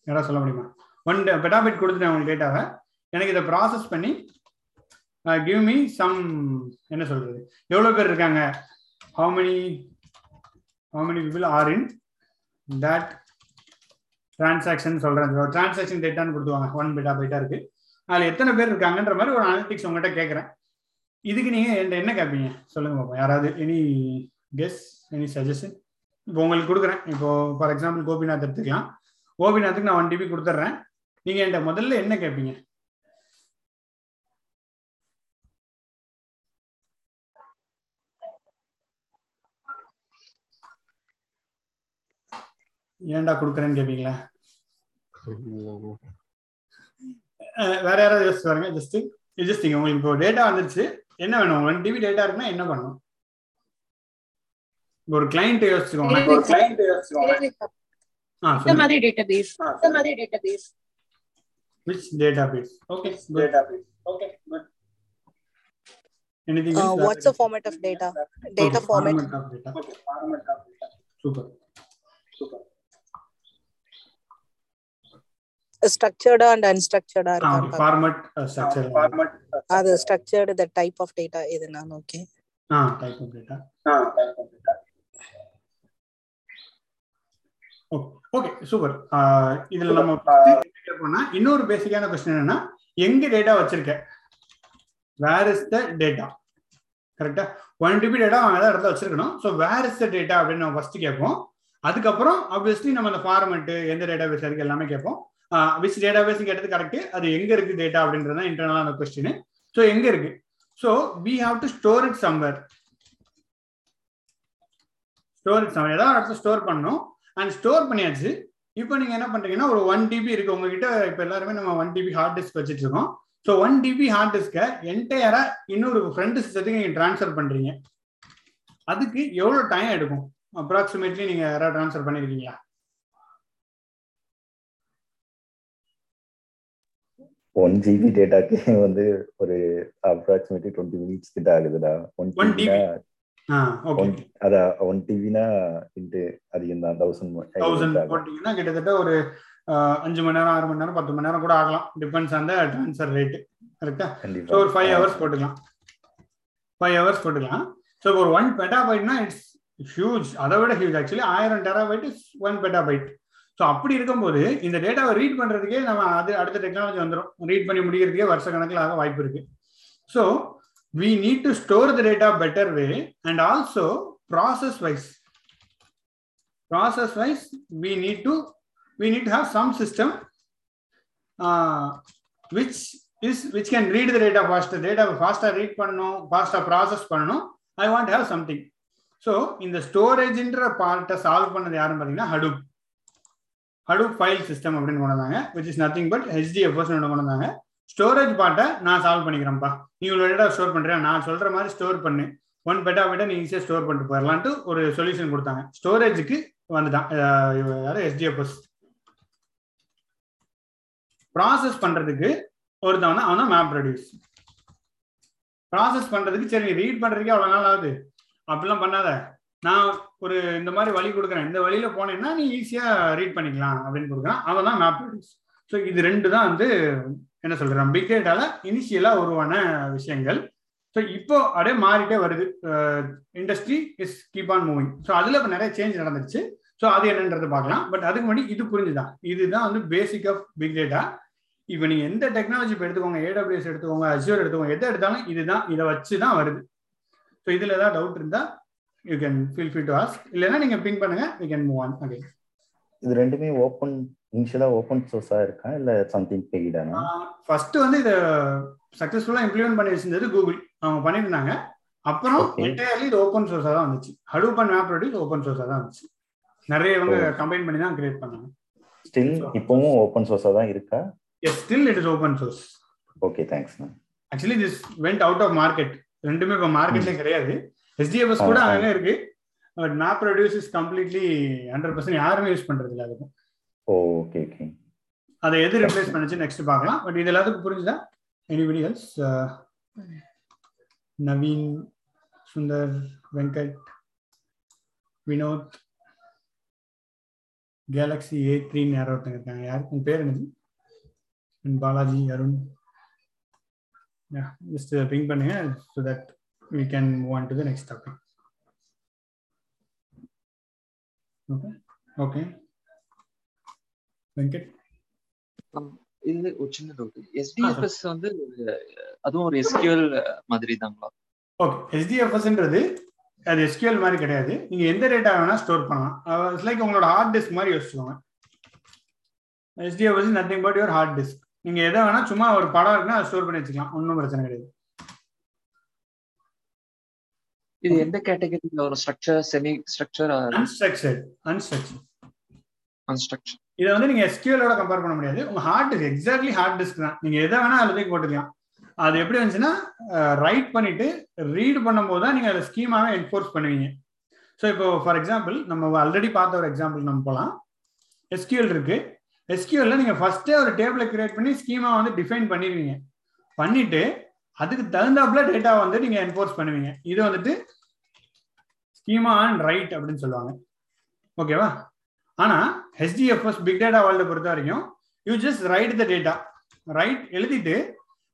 யாராவது சொல்ல முடியுமா? ஒன் பெட்டாபிட் கொடுத்துட்டேன் உங்களுக்கு டேட்டாவை எனக்கு இதை ப்ராசஸ் பண்ணி கிவ் மீ சம் என்ன சொல்றது? எவ்வளோ பேர் இருக்காங்க? How many how many people are in that transaction சொல்றேன். டிரான்சாக்ஷன் டேட்டான்னு கொடுத்துவாங்க ஒன் பெட்டா பைட்டா இருக்கு. அதில் எத்தனை பேர் இருக்காங்கன்ற மாதிரி ஒரு அனலிட்டிக்ஸ் உங்கள்கிட்ட கேட்குறேன் இதுக்கு நீங்கள் என்கிட்ட என்ன கேட்பீங்க சொல்லுங்க பாப்போம். யாராவது எனி கெஸ் எனி சஜஷன் இப்போ உங்களுக்கு கொடுக்குறேன். இப்போ ஃபார் எக்ஸாம்பிள் கோபிநாத் எடுத்துக்கலாம். கோபிநாத்துக்கு நான் ஒன் டிபி கொடுத்துட்றேன். நீங்கள் என்கிட்ட முதல்ல என்ன கேட்பீங்க ஏன்டா கொடுக்குறேன்னு கேட்பீங்களா வேற யாராவது யோசிச்சு பாருங்க ஜஸ்ட் ஜஸ்ட் உங்களுக்கு இப்போ டேட்டா வந்துருச்சு என்ன வேணும் ஒன் டிபி டேட்டா இருக்குன்னா என்ன பண்ணணும் ஒரு கிளைண்ட் யோசிச்சுக்கோங்க ஒரு கிளைண்ட் யோசிச்சுக்கோங்க இந்த மாதிரி டேட்டாபேஸ் இந்த மாதிரி database which database okay database okay good anything Uh, else? what's the format of data? Data Okay, format. format of data okay format of data super super Structured and unstructured இருக்கான்னு okay. பார்க்கணும். format uh, structure format அது structured the type of data இது நான் okay ah type of data. ah type of data. Okay super இதுல நம்ம போனா இன்னொரு பேசிக்கான கொஸ்டின் என்னன்னா எங்க டேட்டா வச்சிருக்க வேர் இஸ் த டேட்டா கரெக்டா ஒன் டிபி டேட்டா அவன் ஏதாவது இடத்துல வச்சிருக்கணும். So where is the data அப்படின்னு நம்ம ஃபர்ஸ்ட் கேட்போம். அதுக்கப்புறம் ஆப்வியஸ்லி நம்ம அந்த ஃபார்மெட்டு எந்த டேட்டா பேஸ் இருக்கு எல்லாமே கேட்போம். விச் டேட்டா பேஸ் கேட்டது கரெக்ட் அது எங்க இருக்கு டேட்டா அப்படின்றது இன்டர்னலான கொஸ்டின் ஸோ எங்க இருக்கு? So we have to store it somewhere store it somewhere ஏதாவது இடத்துல ஸ்டோர் பண்ணணும். அண்ட் ஸ்டோர் பண்ணியாச்சு. இப்போ நீங்க என்ன பண்றீங்கன்னா ஒரு ஒன் டிபி இருக்கு. உங்ககிட்ட இப்போ எல்லாருமே நம்ம ஒன் டிபி ஹார்ட் டிஸ்க் வச்சுட்டு இருக்கோம். ஸோ ஒன் டிபி ஹார்ட் டிஸ்கை என்டையரா இன்னொரு ஃப்ரெண்ட் சிஸ்டத்துக்கு நீங்க ட்ரான்ஸ்ஃபர் பண்றீங்க. அதுக்கு எவ்வளவு டைம் எடுக்கும்? அப்ராக்சிமேட்லி நீங்க யாராவது ட்ரான்ஸ்ஃபர் பண்ணிருக்கீங்களா? ஒன் ஜிபி டேட்டாக்கு வந்து ஒரு அப்ராக்சிமேட்லி டுவெண்ட்டி மினிட்ஸ் கிட்ட ஆகுதுடா. ஒன் ஒன் டிபி ஆ ஓகே அதான் ஒன் டிவினா இன்ட்டு அதிகம் தான் தௌசண்ட் தௌசண்ட் போட்டீங்கன்னா கிட்டத்தட்ட ஒரு அஞ்சு மணி நேரம் ஆறு மணி நேரம் பத்து மணி நேரம் கூட ஆகலாம். Depends on the transfer rate கரெக்டா ஸோ ஒரு ஃபைவ் ஹவர்ஸ் போட்டுக்கலாம். ஃபைவ் ஹவர்ஸ் போட்டுக்கலாம். ஸோ ஒரு ஒன் பெட்டாபைட்னா இட்ஸ் ஹியூஜ் அதை விட ஹியூஜ் ஆக்சுவலி ஆயிரம் terabyte is one petabyte so அப்படி இருக்கும்போது இந்த டேட்டாவை ரீட் பண்றதுக்கே நம்ம அது அடுத்த டெக்னாலஜி வந்துடும் ரீட் பண்ணி முடிக்கிறதுக்கே வருஷ கணக்கில் ஆக வாய்ப்பு இருக்கு. So we need to store the data better way and also process wise process wise we need to we need have some system which is which can read the data fast டேட்டாவை ஃபாஸ்ட்டாக read பண்ணணும் ஃபாஸ்ட்டாக process பண்ணணும். I want have something so இந்த ஸ்டோரேஜ்ன்ற பார்ட்டை solve பண்ணது யாருன்னு பார்த்தீங்கன்னா ஹடூப் ஹடூப் ஃபைல் சிஸ்டம் அப்படின்னு கொண்டு வந்தாங்க which is nothing but HDFS கொண்டு வந்தாங்க ஸ்டோரேஜ் பார்ட்டை நான் சால்வ் பண்ணிக்கிறேன்ப்பா. நீ உங்களோட டேட்டா ஸ்டோர் பண்ணுறேன் நான் சொல்கிற மாதிரி ஸ்டோர் பண்ணு. ஒன் பெட்டா பெட்டா நீ ஈஸியாக ஸ்டோர் பண்ணிட்டு போயிடலான்ட்டு ஒரு சொல்யூஷன் கொடுத்தாங்க. ஸ்டோரேஜுக்கு வந்துட்டான். யாரு? எஸ்டிஎஃப்எஸ் ப்ராசஸ் பண்ணுறதுக்கு ஒருத்தன் வந்து அவன் தான் மேப் ரெடியூஸ் ப்ராசஸ் பண்ணுறதுக்கு சரி நீ ரீட் பண்ணுறதுக்கே அவ்வளோ நாள் ஆகுது. அப்படிலாம் பண்ணாத. நான் ஒரு இந்த மாதிரி வழி கொடுக்குறேன். இந்த வழியில போனேன்னா நீ ஈஸியா ரீட் பண்ணிக்கலாம் அப்படின்னு கொடுக்குறான். அவன் தான் மேப் ஸோ இது ரெண்டு தான் வந்து என்ன சொல்றேன்? பிக் டேட்டால இனிஷியலா உருவான விஷயங்கள். ஸோ இப்போ அப்படியே மாறிட்டே வருது. Industry is keep on moving so அதுல இப்போ நிறைய சேஞ்ச் நடந்துச்சு ஸோ அது என்னன்றது பார்க்கலாம். பட் அதுக்கு முன்னாடி இது புரிஞ்சுதான். இதுதான் வந்து பேசிக் ஆஃப் பிக் டேட்டா இப்போ நீங்க எந்த டெக்னாலஜி இப்போ எடுத்துக்கோங்க ஏடபிள்யூஎஸ் எடுத்துக்கோங்க அஜூர் எடுத்துக்கோங்க எதை எடுத்தாலும் இதுதான் இதை வச்சு தான் வருது. ஸோ இதுல ஏதாவது டவுட் இருந்தா you can feel free to ask இல்லைன்னா நீங்க பிங் பண்ணுங்க. You can move on okay இது ரெண்டுமே ஓப்பன் இனிஷியலா ஓப்பன் சோர்ஸா இருக்கா? இல்ல சம்திங் பெய்டானா ஃபர்ஸ்ட் வந்து இதை சக்சஸ்ஃபுல்லா இம்ப்ளிமெண்ட் பண்ணி வச்சிருந்தது கூகுள் அவங்க பண்ணியிருந்தாங்க அப்புறம். என்டையர்லி இது ஓப்பன் சோர்ஸா தான் வந்துச்சு. Hadoop and map reduce open சோர்ஸா தான் வந்துச்சு. நிறைய இவங்க. கம்பைன் பண்ணி தான் கிரியேட் பண்ணாங்க. ஸ்டில் இப்பவும் ஓப்பன் சோர்ஸா தான் இருக்கா? Yes still it is open source okay thanks actually this went out of market ரெண்டுமே இப்போ மார்க்கெட்ல கிடையாது. எஸ்டிஎஃப்எஸ் கூட ஆ, ஆ. அங்கே இருக்கு. But map reduce is completely hundred percent யாருமே யூஸ் பண்றது இல்லை அதுக்கும் ஓகே ஓகே அதை எது ரிப்ளேஸ் பண்ணுச்சு நெக்ஸ்ட் பார்க்கலாம். பட் இது எல்லாத்துக்கும் புரிஞ்சுதா? Anybody else Naveen Sundar Venkat Vinod Galaxy A த்ரீன்னு யாரோ ஒருத்தங்க இருக்காங்க. யாருக்கு உங்க பேர் என்னது? பாலாஜி அருண் ஜஸ்ட் பிங் பண்ணுங்க so that we can move on to the next topic okay okay Venkat இது ஒரு சின்ன டவுட் எஸ்டிஎஃப்எஸ் வந்து அதுவும் ஒரு எஸ்கியூஎல் மாதிரி தாங்களா ஓகே எஸ்டிஎஃப்எஸ்ன்றது அது எஸ்கியூஎல் மாதிரி கிடையாது. நீங்க எந்த டேட்டா வேணா ஸ்டோர் பண்ணலாம். இட்ஸ் லைக் உங்களோட ஹார்ட் டிஸ்க் மாதிரி யோசிச்சுக்கோங்க. SDFS nothing but your hard disk நீங்க எதை வேணா சும்மா ஒரு படம் இருக்குன்னா ஸ்டோர் பண்ணி வச்சுக்கலாம். ஒன்றும் பிரச்சனை கிடையாது. இது எந்த கேட்டகரியில ஒரு structure semi structure unstructured unstructured unstructured இதை வந்து நீங்க எஸ்கியூஎலோட கம்பேர் பண்ண முடியாது. உங்க hard disk exactly hard disk தான். நீங்க எதை வேணா அதில் தூக்கி போட்டுக்கலாம். அது எப்படி வந்துச்சுன்னா ரைட் பண்ணிட்டு ரீட் பண்ணும்போது தான் நீங்க அதை ஸ்கீமாவே என்ஃபோர்ஸ் பண்ணுவீங்க. ஸோ இப்போ ஃபார் எக்ஸாம்பிள் நம்ம ஆல்ரெடி பார்த்த ஒரு எக்ஸாம்பிள் நம்ம போகலாம் எஸ்கியூஎல் இருக்கு. எஸ்கியூஎல்ல நீங்க ஃபர்ஸ்டே ஒரு டேபிளை கிரியேட் பண்ணி ஸ்கீமா வந்து டிஃபைன் பண்ணிடுவீங்க. பண்ணிட்டு அதுக்கு தகுந்தாப்புல டேட்டா வந்து நீங்க என்போர்ஸ் பண்ணுவீங்க. இது வந்துட்டு ஸ்கீமா அண்ட் ரைட் அப்படின்னு சொல்லுவாங்க. ஓகேவா ஆனா ஹெச்டிஎஃப்எஸ் பிக் டேட்டா வேர்ல்டை பொறுத்த வரைக்கும் you just write the data right எழுதிட்டு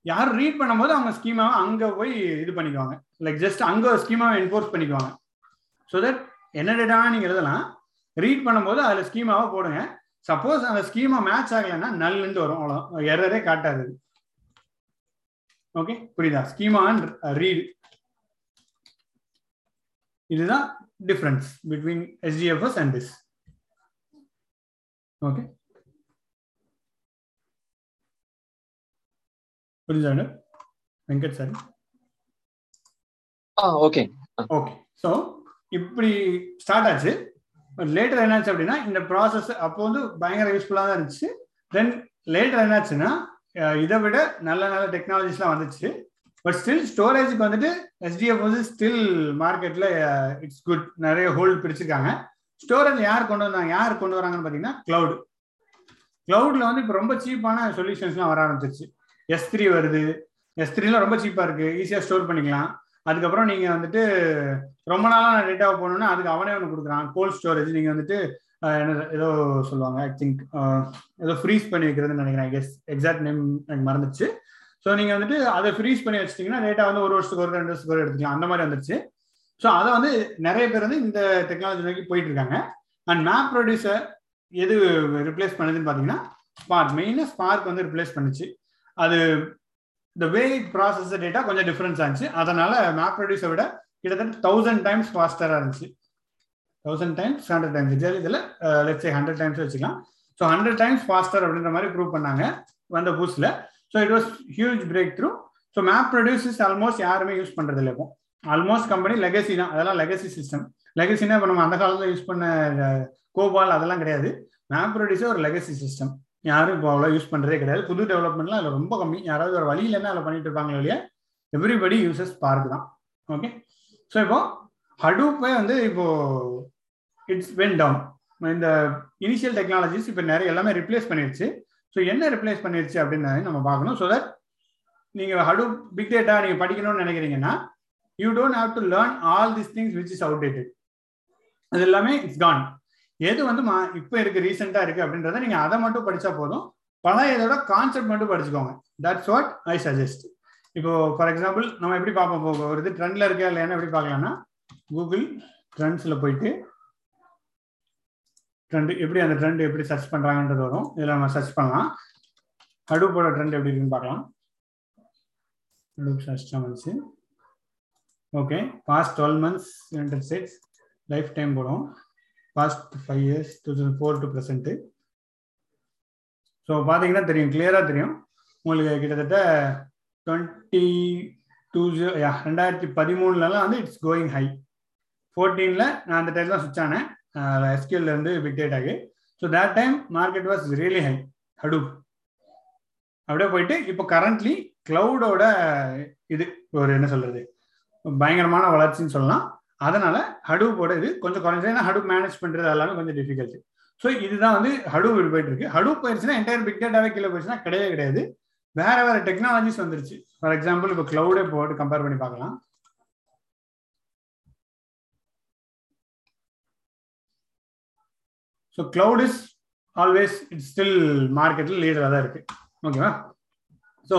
யார் ரீட் பண்ணும்போது அவங்க ஸ்கீமாவை அங்க போய் இது பண்ணிக்குவாங்க. லைக் ஜஸ்ட் அங்க ஒரு ஸ்கீமாவை என்ஃபோர்ஸ் பண்ணிக்குவாங்க. ஸோ தட் என்ன டேட்டா நீங்க எழுதலாம் ரீட் பண்ணும்போது அதுல ஸ்கீமாவை போடுங்க. சப்போஸ் அந்த ஸ்கீமா மேட்ச் ஆகலைன்னா நல்லுன்னு வரும். அவ்வளோ எரரே காட்டாது. ஓகே புரியுதா? ஸ்கீமா அண்ட் ரீட் இதுதான் difference between SDFS and this okay புரியுதா Venkat sir. Okay okay so இப்படி ஸ்டார்ட் ஆச்சு. லேட்டர் என்னாச்சு அப்படின்னா இந்த ப்ராசஸ் அப்போ வந்து பயங்கர யூஸ்ஃபுல்லாக தான் இருந்துச்சு. தென் லேட்டர் என்னாச்சுன்னா இதை விட நல்ல நல்ல டெக்னாலஜிஸ்லாம் வந்துச்சு. பட் ஸ்டில் ஸ்டோரேஜுக்கு வந்துட்டு எஸ்டிஎஃப் வந்து ஸ்டில் மார்க்கெட்டில் இட்ஸ் குட் நிறைய ஹோல்டு பிடிச்சிருக்காங்க. ஸ்டோரேஜ் யார் கொண்டு வந்தாங்க யார் கொண்டு வராங்கன்னு பார்த்தீங்கன்னா க்ளவுடு க்ளவுடில் வந்து இப்போ ரொம்ப சீப்பான சொல்யூஷன்ஸ்லாம் வர ஆரம்பிச்சிருச்சு. எஸ் த்ரீ வருது. எஸ் த்ரீலாம் ரொம்ப சீப்பாக இருக்குது ஈஸியாக ஸ்டோர் பண்ணிக்கலாம். அதுக்கப்புறம் நீங்கள் வந்துட்டு ரொம்ப நாளாக நான் டேட்டாவை போகணுன்னா அதுக்கு அவனே ஒன்று கொடுக்குறான். கோல்ட் ஸ்டோரேஜ் நீங்கள் வந்துட்டு ஏதோ சொல்லுவாங்க ஐ திங்க் ஏதோ ஃப்ரீஸ் பண்ணி வைக்கிறதுன்னு நினைக்கிறேன் கெஸ் எக்ஸாக்ட் நேம் எனக்கு மறந்துச்சு ஸோ நீங்கள் வந்துட்டு அதை ஃப்ரீஸ் பண்ணி வச்சிட்டிங்கன்னா டேட்டா வந்து ஒரு வருஷத்துக்கு ஒரு ரெண்டு வருஷத்துக்கு ஒரு எடுத்துக்கலாம் அந்த மாதிரி வந்துருச்சு. ஸோ அதை வந்து நிறைய பேர் வந்து இந்த டெக்னாலஜி நோக்கி போயிட்டு இருக்காங்க அண்ட் மேப் ப்ரொடியூசர் எது ரிப்ளேஸ் பண்ணுதுன்னு பார்த்தீங்கன்னா ஸ்பார்க் மெயினாக ஸ்பார்க் வந்து ரிப்ளேஸ் பண்ணுச்சு. அது இந்த வே ப்ராசஸ் டேட்டா கொஞ்சம் டிஃப்ரென்ஸ் ஆச்சு. அதனால மேப் ப்ரொடியூஸை விட கிட்டத்தட்ட தௌசண்ட் டைம்ஸ் ஃபாஸ்டராக இருந்துச்சு. தௌசண்ட் டைம்ஸ் ஹண்ட்ரட் டைம்ஸ் இதில் இதில் லெட்ஸ் ஹண்ட்ரட் டைம்ஸ் வச்சுக்கலாம். ஸோ ஹண்ட்ரட் டைம்ஸ் ஃபாஸ்டர் அப்படின்ற மாதிரி ப்ரூவ் பண்ணாங்க வந்த புதுசில். So it was huge breakthrough so map produces almost யாருமே யூஸ் பண்ணுறது இல்லை இப்போ. ஆல்மோஸ்ட் கம்பெனி லெகசி தான். அதெல்லாம் லெகசி சிஸ்டம் லெகசினா இப்போ நம்ம அந்த காலத்தில் யூஸ் பண்ண கோபால் அதெல்லாம் கிடையாது. மேப் ப்ரொடியூசர் ஒரு லெகசி சிஸ்டம் யாரும் இப்போ அவ்வளோ யூஸ் பண்ணுறதே கிடையாது. புது டெவலப்மெண்ட்லாம் அதில் ரொம்ப கம்மி. யாராவது ஒரு வழியில் என்ன அதில் பண்ணிட்டு இருப்பாங்களோ இல்லையா? எவ்ரிபடி யூசஸ் பார்க் தான். ஓகே ஸோ இப்போ ஹடூப்பே வந்து இப்போ இட்ஸ் வென் டவுன் இந்த இனிஷியல் டெக்னாலஜிஸ் இப்போ நிறைய எல்லாமே ரிப்ளேஸ் பண்ணிருச்சு. ஸோ என்ன ரிப்ளேஸ் பண்ணிருச்சு அப்படின்னு நம்ம பார்க்கணும். ஸோ தட் நீங்கள் ஹடூப் பிக் டேட்டா நீங்கள் படிக்கணும்னு நினைக்கிறீங்கன்னா you don't have to learn all this things which is outdated அது எல்லாமே இட்ஸ் கான் எது வந்து மா இப்போ இருக்கு ரீசெண்டாக இருக்கு அப்படின்றத நீங்கள் அதை மட்டும் படித்தா போதும். பழைய இதோட கான்செப்ட் மட்டும் படிச்சுக்கோங்க. தட்ஸ் வாட் ஐ சஜஸ்ட் இப்போ ஃபார் எக்ஸாம்பிள் நம்ம எப்படி பார்ப்போம்? இப்போ ஒரு இது ட்ரெண்ட்ல இருக்கா இல்லையான்னு எப்படி பார்க்கலாம்னா கூகுள் ட்ரெண்ட்ஸில் போயிட்டு ட்ரெண்ட் எப்படி அந்த ட்ரெண்ட் எப்படி சர்ச் பண்ணுறாங்கன்றது வரும். இதில் நம்ம சர்ச் பண்ணலாம். ஹடூப்போட ட்ரெண்ட் எப்படி இருக்குன்னு பார்க்கலாம். ஹடூப் சர்ச் வந்துச்சு. Okay past twelve months United States lifetime போடும். Past five years two thousand four to present so பார்த்தீங்கன்னா தெரியும் கிளியராக தெரியும். உங்களுக்கு கிட்டத்தட்ட டுவெண்ட்டி டூ ஜீரோ ரெண்டாயிரத்தி பதிமூணுலலாம் வந்து இட்ஸ் கோயிங் ஹை ஃபோர்டீனில் நான் அந்த டைம் தான் சுவிட்ச் ஆனேன். எஸ்கியூல இருந்து பிக் ஆகி so that time market was really high Hadoop அப்படியே போயிட்டு இப்போ கரண்ட்லி கிளவுடோட இது ஒரு என்ன சொல்றது பயங்கரமான வளர்ச்சின்னு சொல்லலாம். அதனால ஹடூப்போட இது கொஞ்சம் குறைஞ்சது ஏன்னா ஹடூப் மேனேஜ் பண்றது எல்லாமே கொஞ்சம் டிஃபிகல்ட் ஸோ இதுதான் வந்து ஹடூப் போயிட்டு இருக்கு. ஹடூப் போயிருச்சுன்னா என்டையர் பிக் டேட்டாவே கீழே போயிடுச்சுன்னா கிடையவே கிடையாது. வேற வேற டெக்னாலஜிஸ் வந்துருச்சு. ஃபார் எக்ஸாம்பிள் இப்போ கிளவுடே போட்டு கம்பேர் பண்ணி பார்க்கலாம். So cloud is always it's still மார்க்கெட்டில் லீடராக தான் இருக்கு. ஓகேவா ஸோ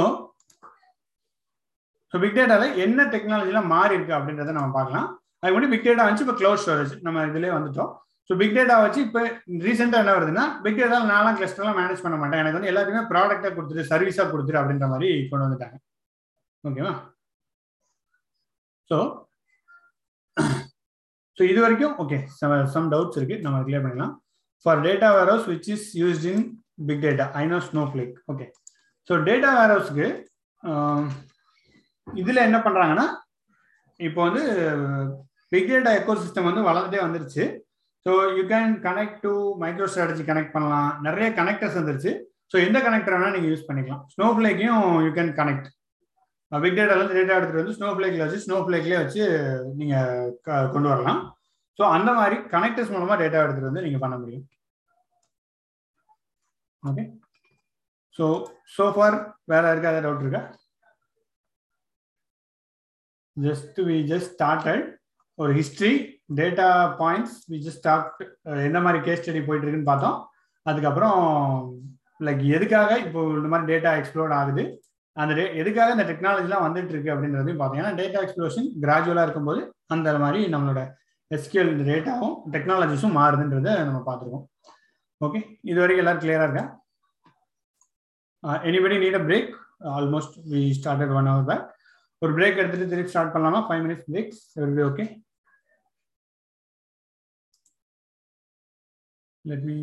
ஸோ பிக் டேட்டாவில் என்ன டெக்னாலஜிலாம் மாறி இருக்கு அப்படின்றத நம்ம பார்க்கலாம். அது முன்னாடி பிக் டேட்டா வச்சு இப்போ க்ளவுட் ஸ்டோரேஜ் நம்ம இதுலேயே வந்துட்டோம். ஸோ பிக் டேட்டா வச்சு இப்போ ரீசெண்டாக என்ன வருதுன்னா பிக் டேட்டா நாலாம் கிளஸ்டர்லாம் மேனேஜ் பண்ண மாட்டேன். எனக்கு வந்து எல்லாத்தையுமே ப்ராடக்டாக கொடுத்துரு சர்வீஸாக கொடுத்துரு அப்படின்ற மாதிரி கொண்டு வந்துட்டாங்க. ஓகேவா ஸோ ஸோ இது வரைக்கும் ஓகே சம் டவுட்ஸ் இருக்கு. நம்ம கிளியர் பண்ணலாம் for data warehouse which is used in big data I Snowflake okay so data வேர்ஹவுஸ்க்கு இதில் என்ன பண்ணுறாங்கன்னா இப்போ வந்து பிக் டேட்டா எக்கோ சிஸ்டம் வந்து வளர்ந்துட்டே வந்துருச்சு. So you can connect to MicroStrategy connect பண்ணலாம். நிறைய கனெக்டர்ஸ் வந்துருச்சு. ஸோ எந்த கனெக்டர் வேணால் நீங்கள் யூஸ் பண்ணிக்கலாம். ஸ்னோ ஃபிளேக்கையும் யூ கேன் கனெக்ட் பிக் டேட்டாலேருந்து டேட்டா எடுத்துகிட்டு வந்து ஸ்னோ ஃபிளேக்கில் வச்சு ஸ்னோ ஃபிளேக்லேயே வச்சு நீங்கள் கொண்டு வரலாம். ஸோ அந்த மாதிரி கனெக்டர்ஸ் மூலமாக டேட்டா எடுத்துகிட்டு வந்து நீங்கள் பண்ண முடியும். ஓகே ஸோ ஸோ ஃபார் வேற இருக்காத டவுட் இருக்கா? ஜஸ்ட் வி ஜஸ்ட் ஸ்டார்டட் ஒரு history data points we just start எந்த மாதிரி கேஸ் ஸ்டடி போயிட்டு இருக்குன்னு பார்த்தோம். அதுக்கப்புறம் லைக் எதுக்காக இப்போ இந்த மாதிரி டேட்டா எக்ஸ்ப்ளோர் ஆகுது? அந்த டே எதுக்காக இந்த டெக்னாலஜிலாம் வந்துட்டு இருக்கு அப்படின்றதையும் பார்த்தோம். ஏன்னா டேட்டா எக்ஸ்ப்ளோஷன் கிராஜுவலாக இருக்கும்போது அந்த மாதிரி நம்மளோட எஸ்கியூஎல் டேட்டாவும் டெக்னாலஜிஸும் மாறுதுன்றத நம்ம பார்த்துருக்கோம். ஓகே இது வரைக்கும் எல்லாரும் கிளியரா இருக்கா? Anybody need a break almost we started one hour back ஒரு பிரேக் எடுத்துட்டு திருப்பி ஸ்டார்ட் பண்ணலாமா? Five minutes breaks every okay let me